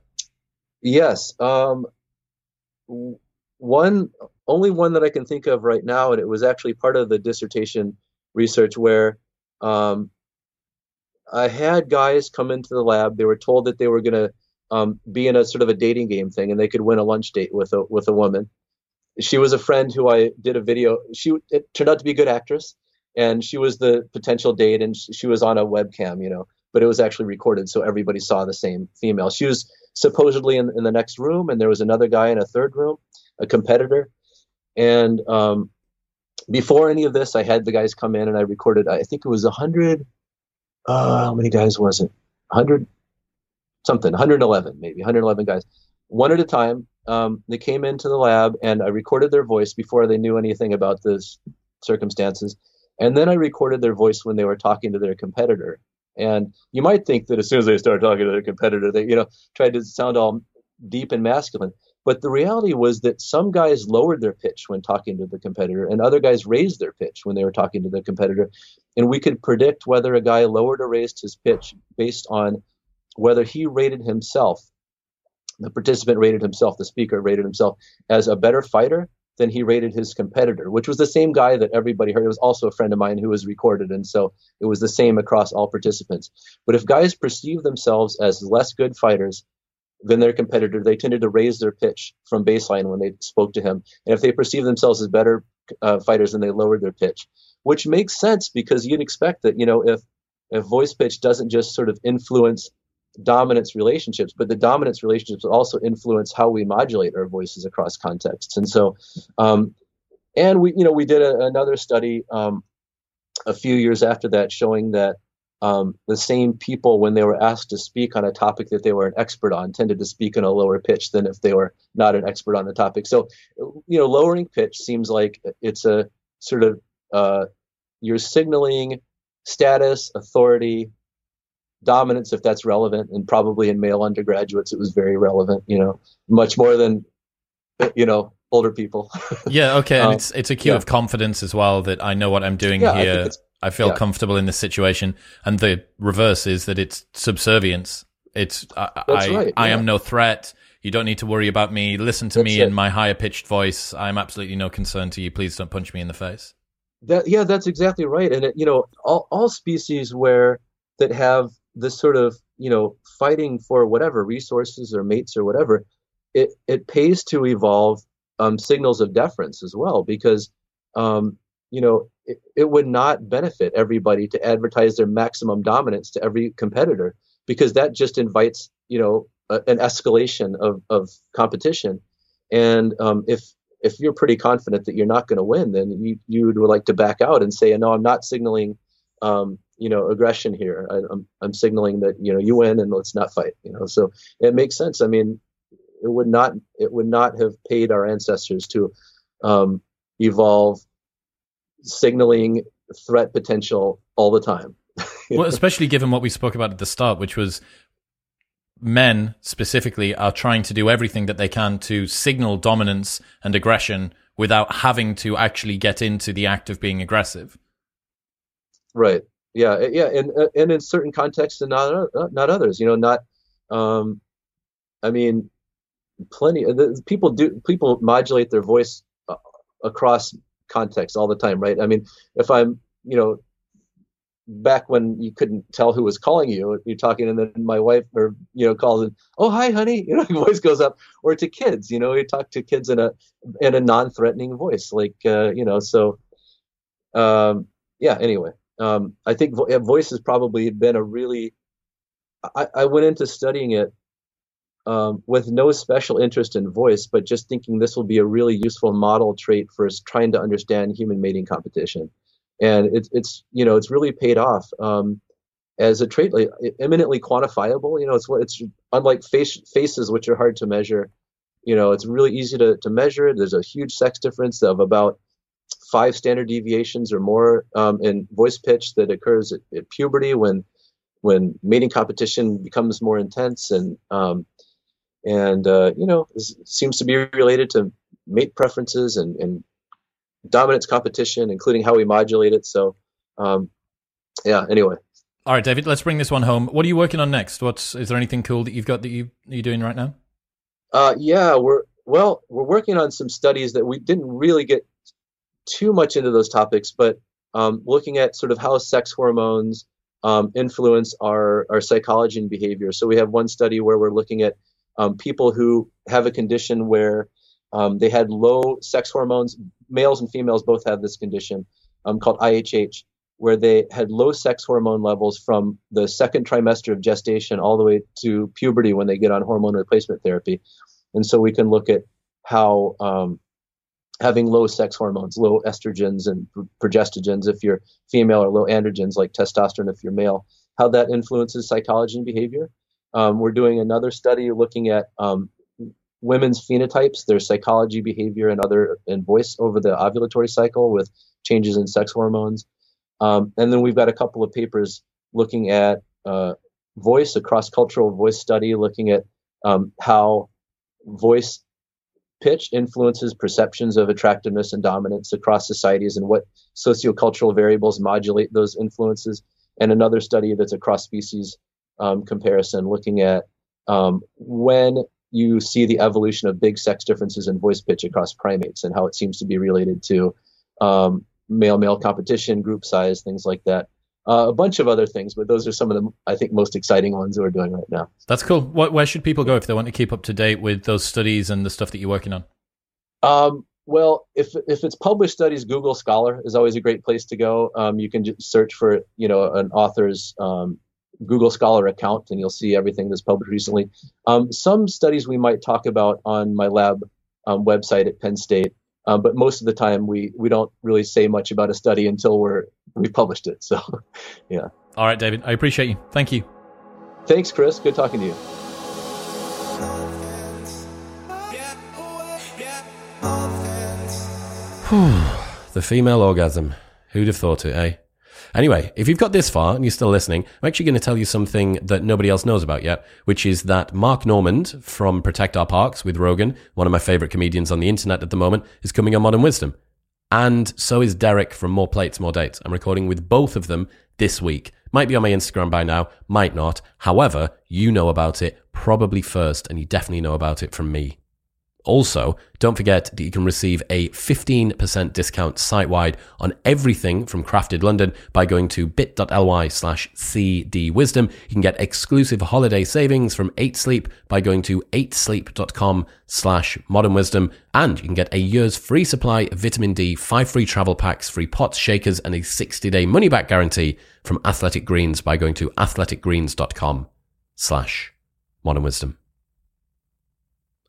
Yes. Um, one, only one that I can think of right now, and it was actually part of the dissertation research where um, I had guys come into the lab. They were told that they were going to um, be in a sort of a dating game thing, and they could win a lunch date with a with a woman. She was a friend who I did a video. She it turned out to be a good actress, and she was the potential date, and she was on a webcam, you know, but it was actually recorded, so everybody saw the same female. She was supposedly in, in the next room, and there was another guy in a third room, a competitor, and um, before any of this, I had the guys come in and I recorded. I think it was a hundred. Uh, how many guys was it? 100 something, 111 maybe, 111 guys, one at a time. Um, they came into the lab and I recorded their voice before they knew anything about this circumstances. And then I recorded their voice when they were talking to their competitor. And you might think that as soon as they start talking to their competitor, they, you know, tried to sound all deep and masculine. But the reality was that some guys lowered their pitch when talking to the competitor, and other guys raised their pitch when they were talking to the competitor. And we could predict whether a guy lowered or raised his pitch based on whether he rated himself, the participant rated himself, the speaker rated himself as a better fighter than he rated his competitor, which was the same guy that everybody heard. It was also a friend of mine who was recorded, and so it was the same across all participants. But if guys perceive themselves as less good fighters than their competitor, they tended to raise their pitch from baseline when they spoke to him. And if they perceive themselves as better uh, fighters, then they lowered their pitch, which makes sense because you'd expect that you know if if voice pitch doesn't just sort of influence dominance relationships, but the dominance relationships also influence how we modulate our voices across contexts. And so, um, and we, you know, we did a, another study um, a few years after that showing that um, the same people, when they were asked to speak on a topic that they were an expert on, tended to speak in a lower pitch than if they were not an expert on the topic. So, you know, lowering pitch seems like it's a sort of uh, you're signaling status, authority, dominance if that's relevant and probably in male undergraduates it was very relevant you know much more than you know older people. (laughs) Yeah okay and um, it's it's a cue yeah. of confidence as well that i know what i'm doing yeah, here. i, I feel yeah. comfortable in this situation and the reverse is that it's subservience. It's i I, right, I am no threat. You don't need to worry about me. Listen to that's me it. in my higher pitched voice. I'm absolutely no concern to you. Please don't punch me in the face. That yeah that's exactly right and it, you know all, all species where that have this sort of you know fighting for whatever resources or mates or whatever it it pays to evolve um, signals of deference as well because um, you know it, it would not benefit everybody to advertise their maximum dominance to every competitor because that just invites you know a, an escalation of, of competition. And um, if if you're pretty confident that you're not going to win, then you you would like to back out and say, no, I'm not signaling, um, you know, aggression here. I, I'm I'm signaling that you know you win and let's not fight. You know, so it makes sense. I mean, it would not it would not have paid our ancestors to um, evolve signaling threat potential all the time. (laughs) well, especially given what we spoke about at the start, which was men specifically are trying to do everything that they can to signal dominance and aggression without having to actually get into the act of being aggressive. Right. Yeah. Yeah. And and in certain contexts and not not others. You know, not. Um, I mean, plenty. People do. People modulate their voice uh, across context all the time, right? I mean, if I'm, you know, back when you couldn't tell who was calling you, you're talking, and then my wife or you know calls and oh hi honey, (laughs) you know your voice goes up, or to kids, you know, you talk to kids in a in a non-threatening voice, like uh, you know, so um, yeah. Anyway, um, I think vo- voice has probably been a really. I, I went into studying it um, with no special interest in voice, but just thinking this will be a really useful model trait for trying to understand human mating competition. And it's it's you know it's really paid off um, as a trait, like eminently quantifiable. You know, it's it's unlike face faces, which are hard to measure. You know, it's really easy to to measure. There's a huge sex difference of about five standard deviations or more um, in voice pitch that occurs at, at, puberty when when mating competition becomes more intense and um, and uh, you know seems to be related to mate preferences and, and dominance competition, including how we modulate it. So, um, yeah. Anyway. All right, David. Let's bring this one home. What are you working on next? What's is there anything cool that you've got that you you're doing right now? Uh, yeah, we're well, we're working on some studies that we didn't really get too much into those topics, but um, looking at sort of how sex hormones um, influence our our psychology and behavior. So we have one study where we're looking at um, people who have a condition where um, they had low sex hormones. Males and females both have this condition um, called IHH, where they had low sex hormone levels from the second trimester of gestation all the way to puberty when they get on hormone replacement therapy. And so we can look at how um, having low sex hormones, low estrogens and progestogens if you're female, or low androgens like testosterone if you're male, how that influences psychology and behavior. Um, we're doing another study looking at um, women's phenotypes, their psychology, behavior, and other and voice over the ovulatory cycle with changes in sex hormones. Um, and then we've got a couple of papers looking at uh, voice, a cross-cultural voice study, looking at um, how voice pitch influences perceptions of attractiveness and dominance across societies and what sociocultural variables modulate those influences. And another study that's a cross species um, comparison looking at um, when you see the evolution of big sex differences in voice pitch across primates and how it seems to be related to um, male male competition, group size, things like that. Uh, a bunch of other things, but those are some of the I think most exciting ones that we're doing right now. That's cool. What, where should people go if they want to keep up to date with those studies and the stuff that you're working on? Um, well, if if it's published studies, Google Scholar is always a great place to go. Um, you can just search for you know an author's um, Google Scholar account, and you'll see everything that's published recently. Um, some studies we might talk about on my lab um, website at Penn State, um, but most of the time we we don't really say much about a study until we're we published it. So, (laughs) yeah. All right, David. I appreciate you. Thank you. Thanks, Chris. Good talking to you. the female orgasm. Who'd have thought it, eh? Anyway, if you've got this far and you're still listening, I'm actually going to tell you something that nobody else knows about yet, which is that Mark Normand from Protect Our Parks with Rogan, one of my favorite comedians on the internet at the moment, is coming on Modern Wisdom. And so is Derek from More Plates, More Dates. I'm recording with both of them this week. Might be on my Instagram by now, might not. However, you know about it probably first, and you definitely know about it from me. Also, don't forget that you can receive a 15% discount site wide on everything from CRAFTD London by going to bit.ly slash cdwisdom. You can get exclusive holiday savings from 8 Sleep by going to 8sleep.com slash modern wisdom. And you can get a year's free supply of vitamin D, five free travel packs, free pots, shakers, and a 60 day money back guarantee from Athletic Greens by going to athleticgreens.com slash modern wisdom.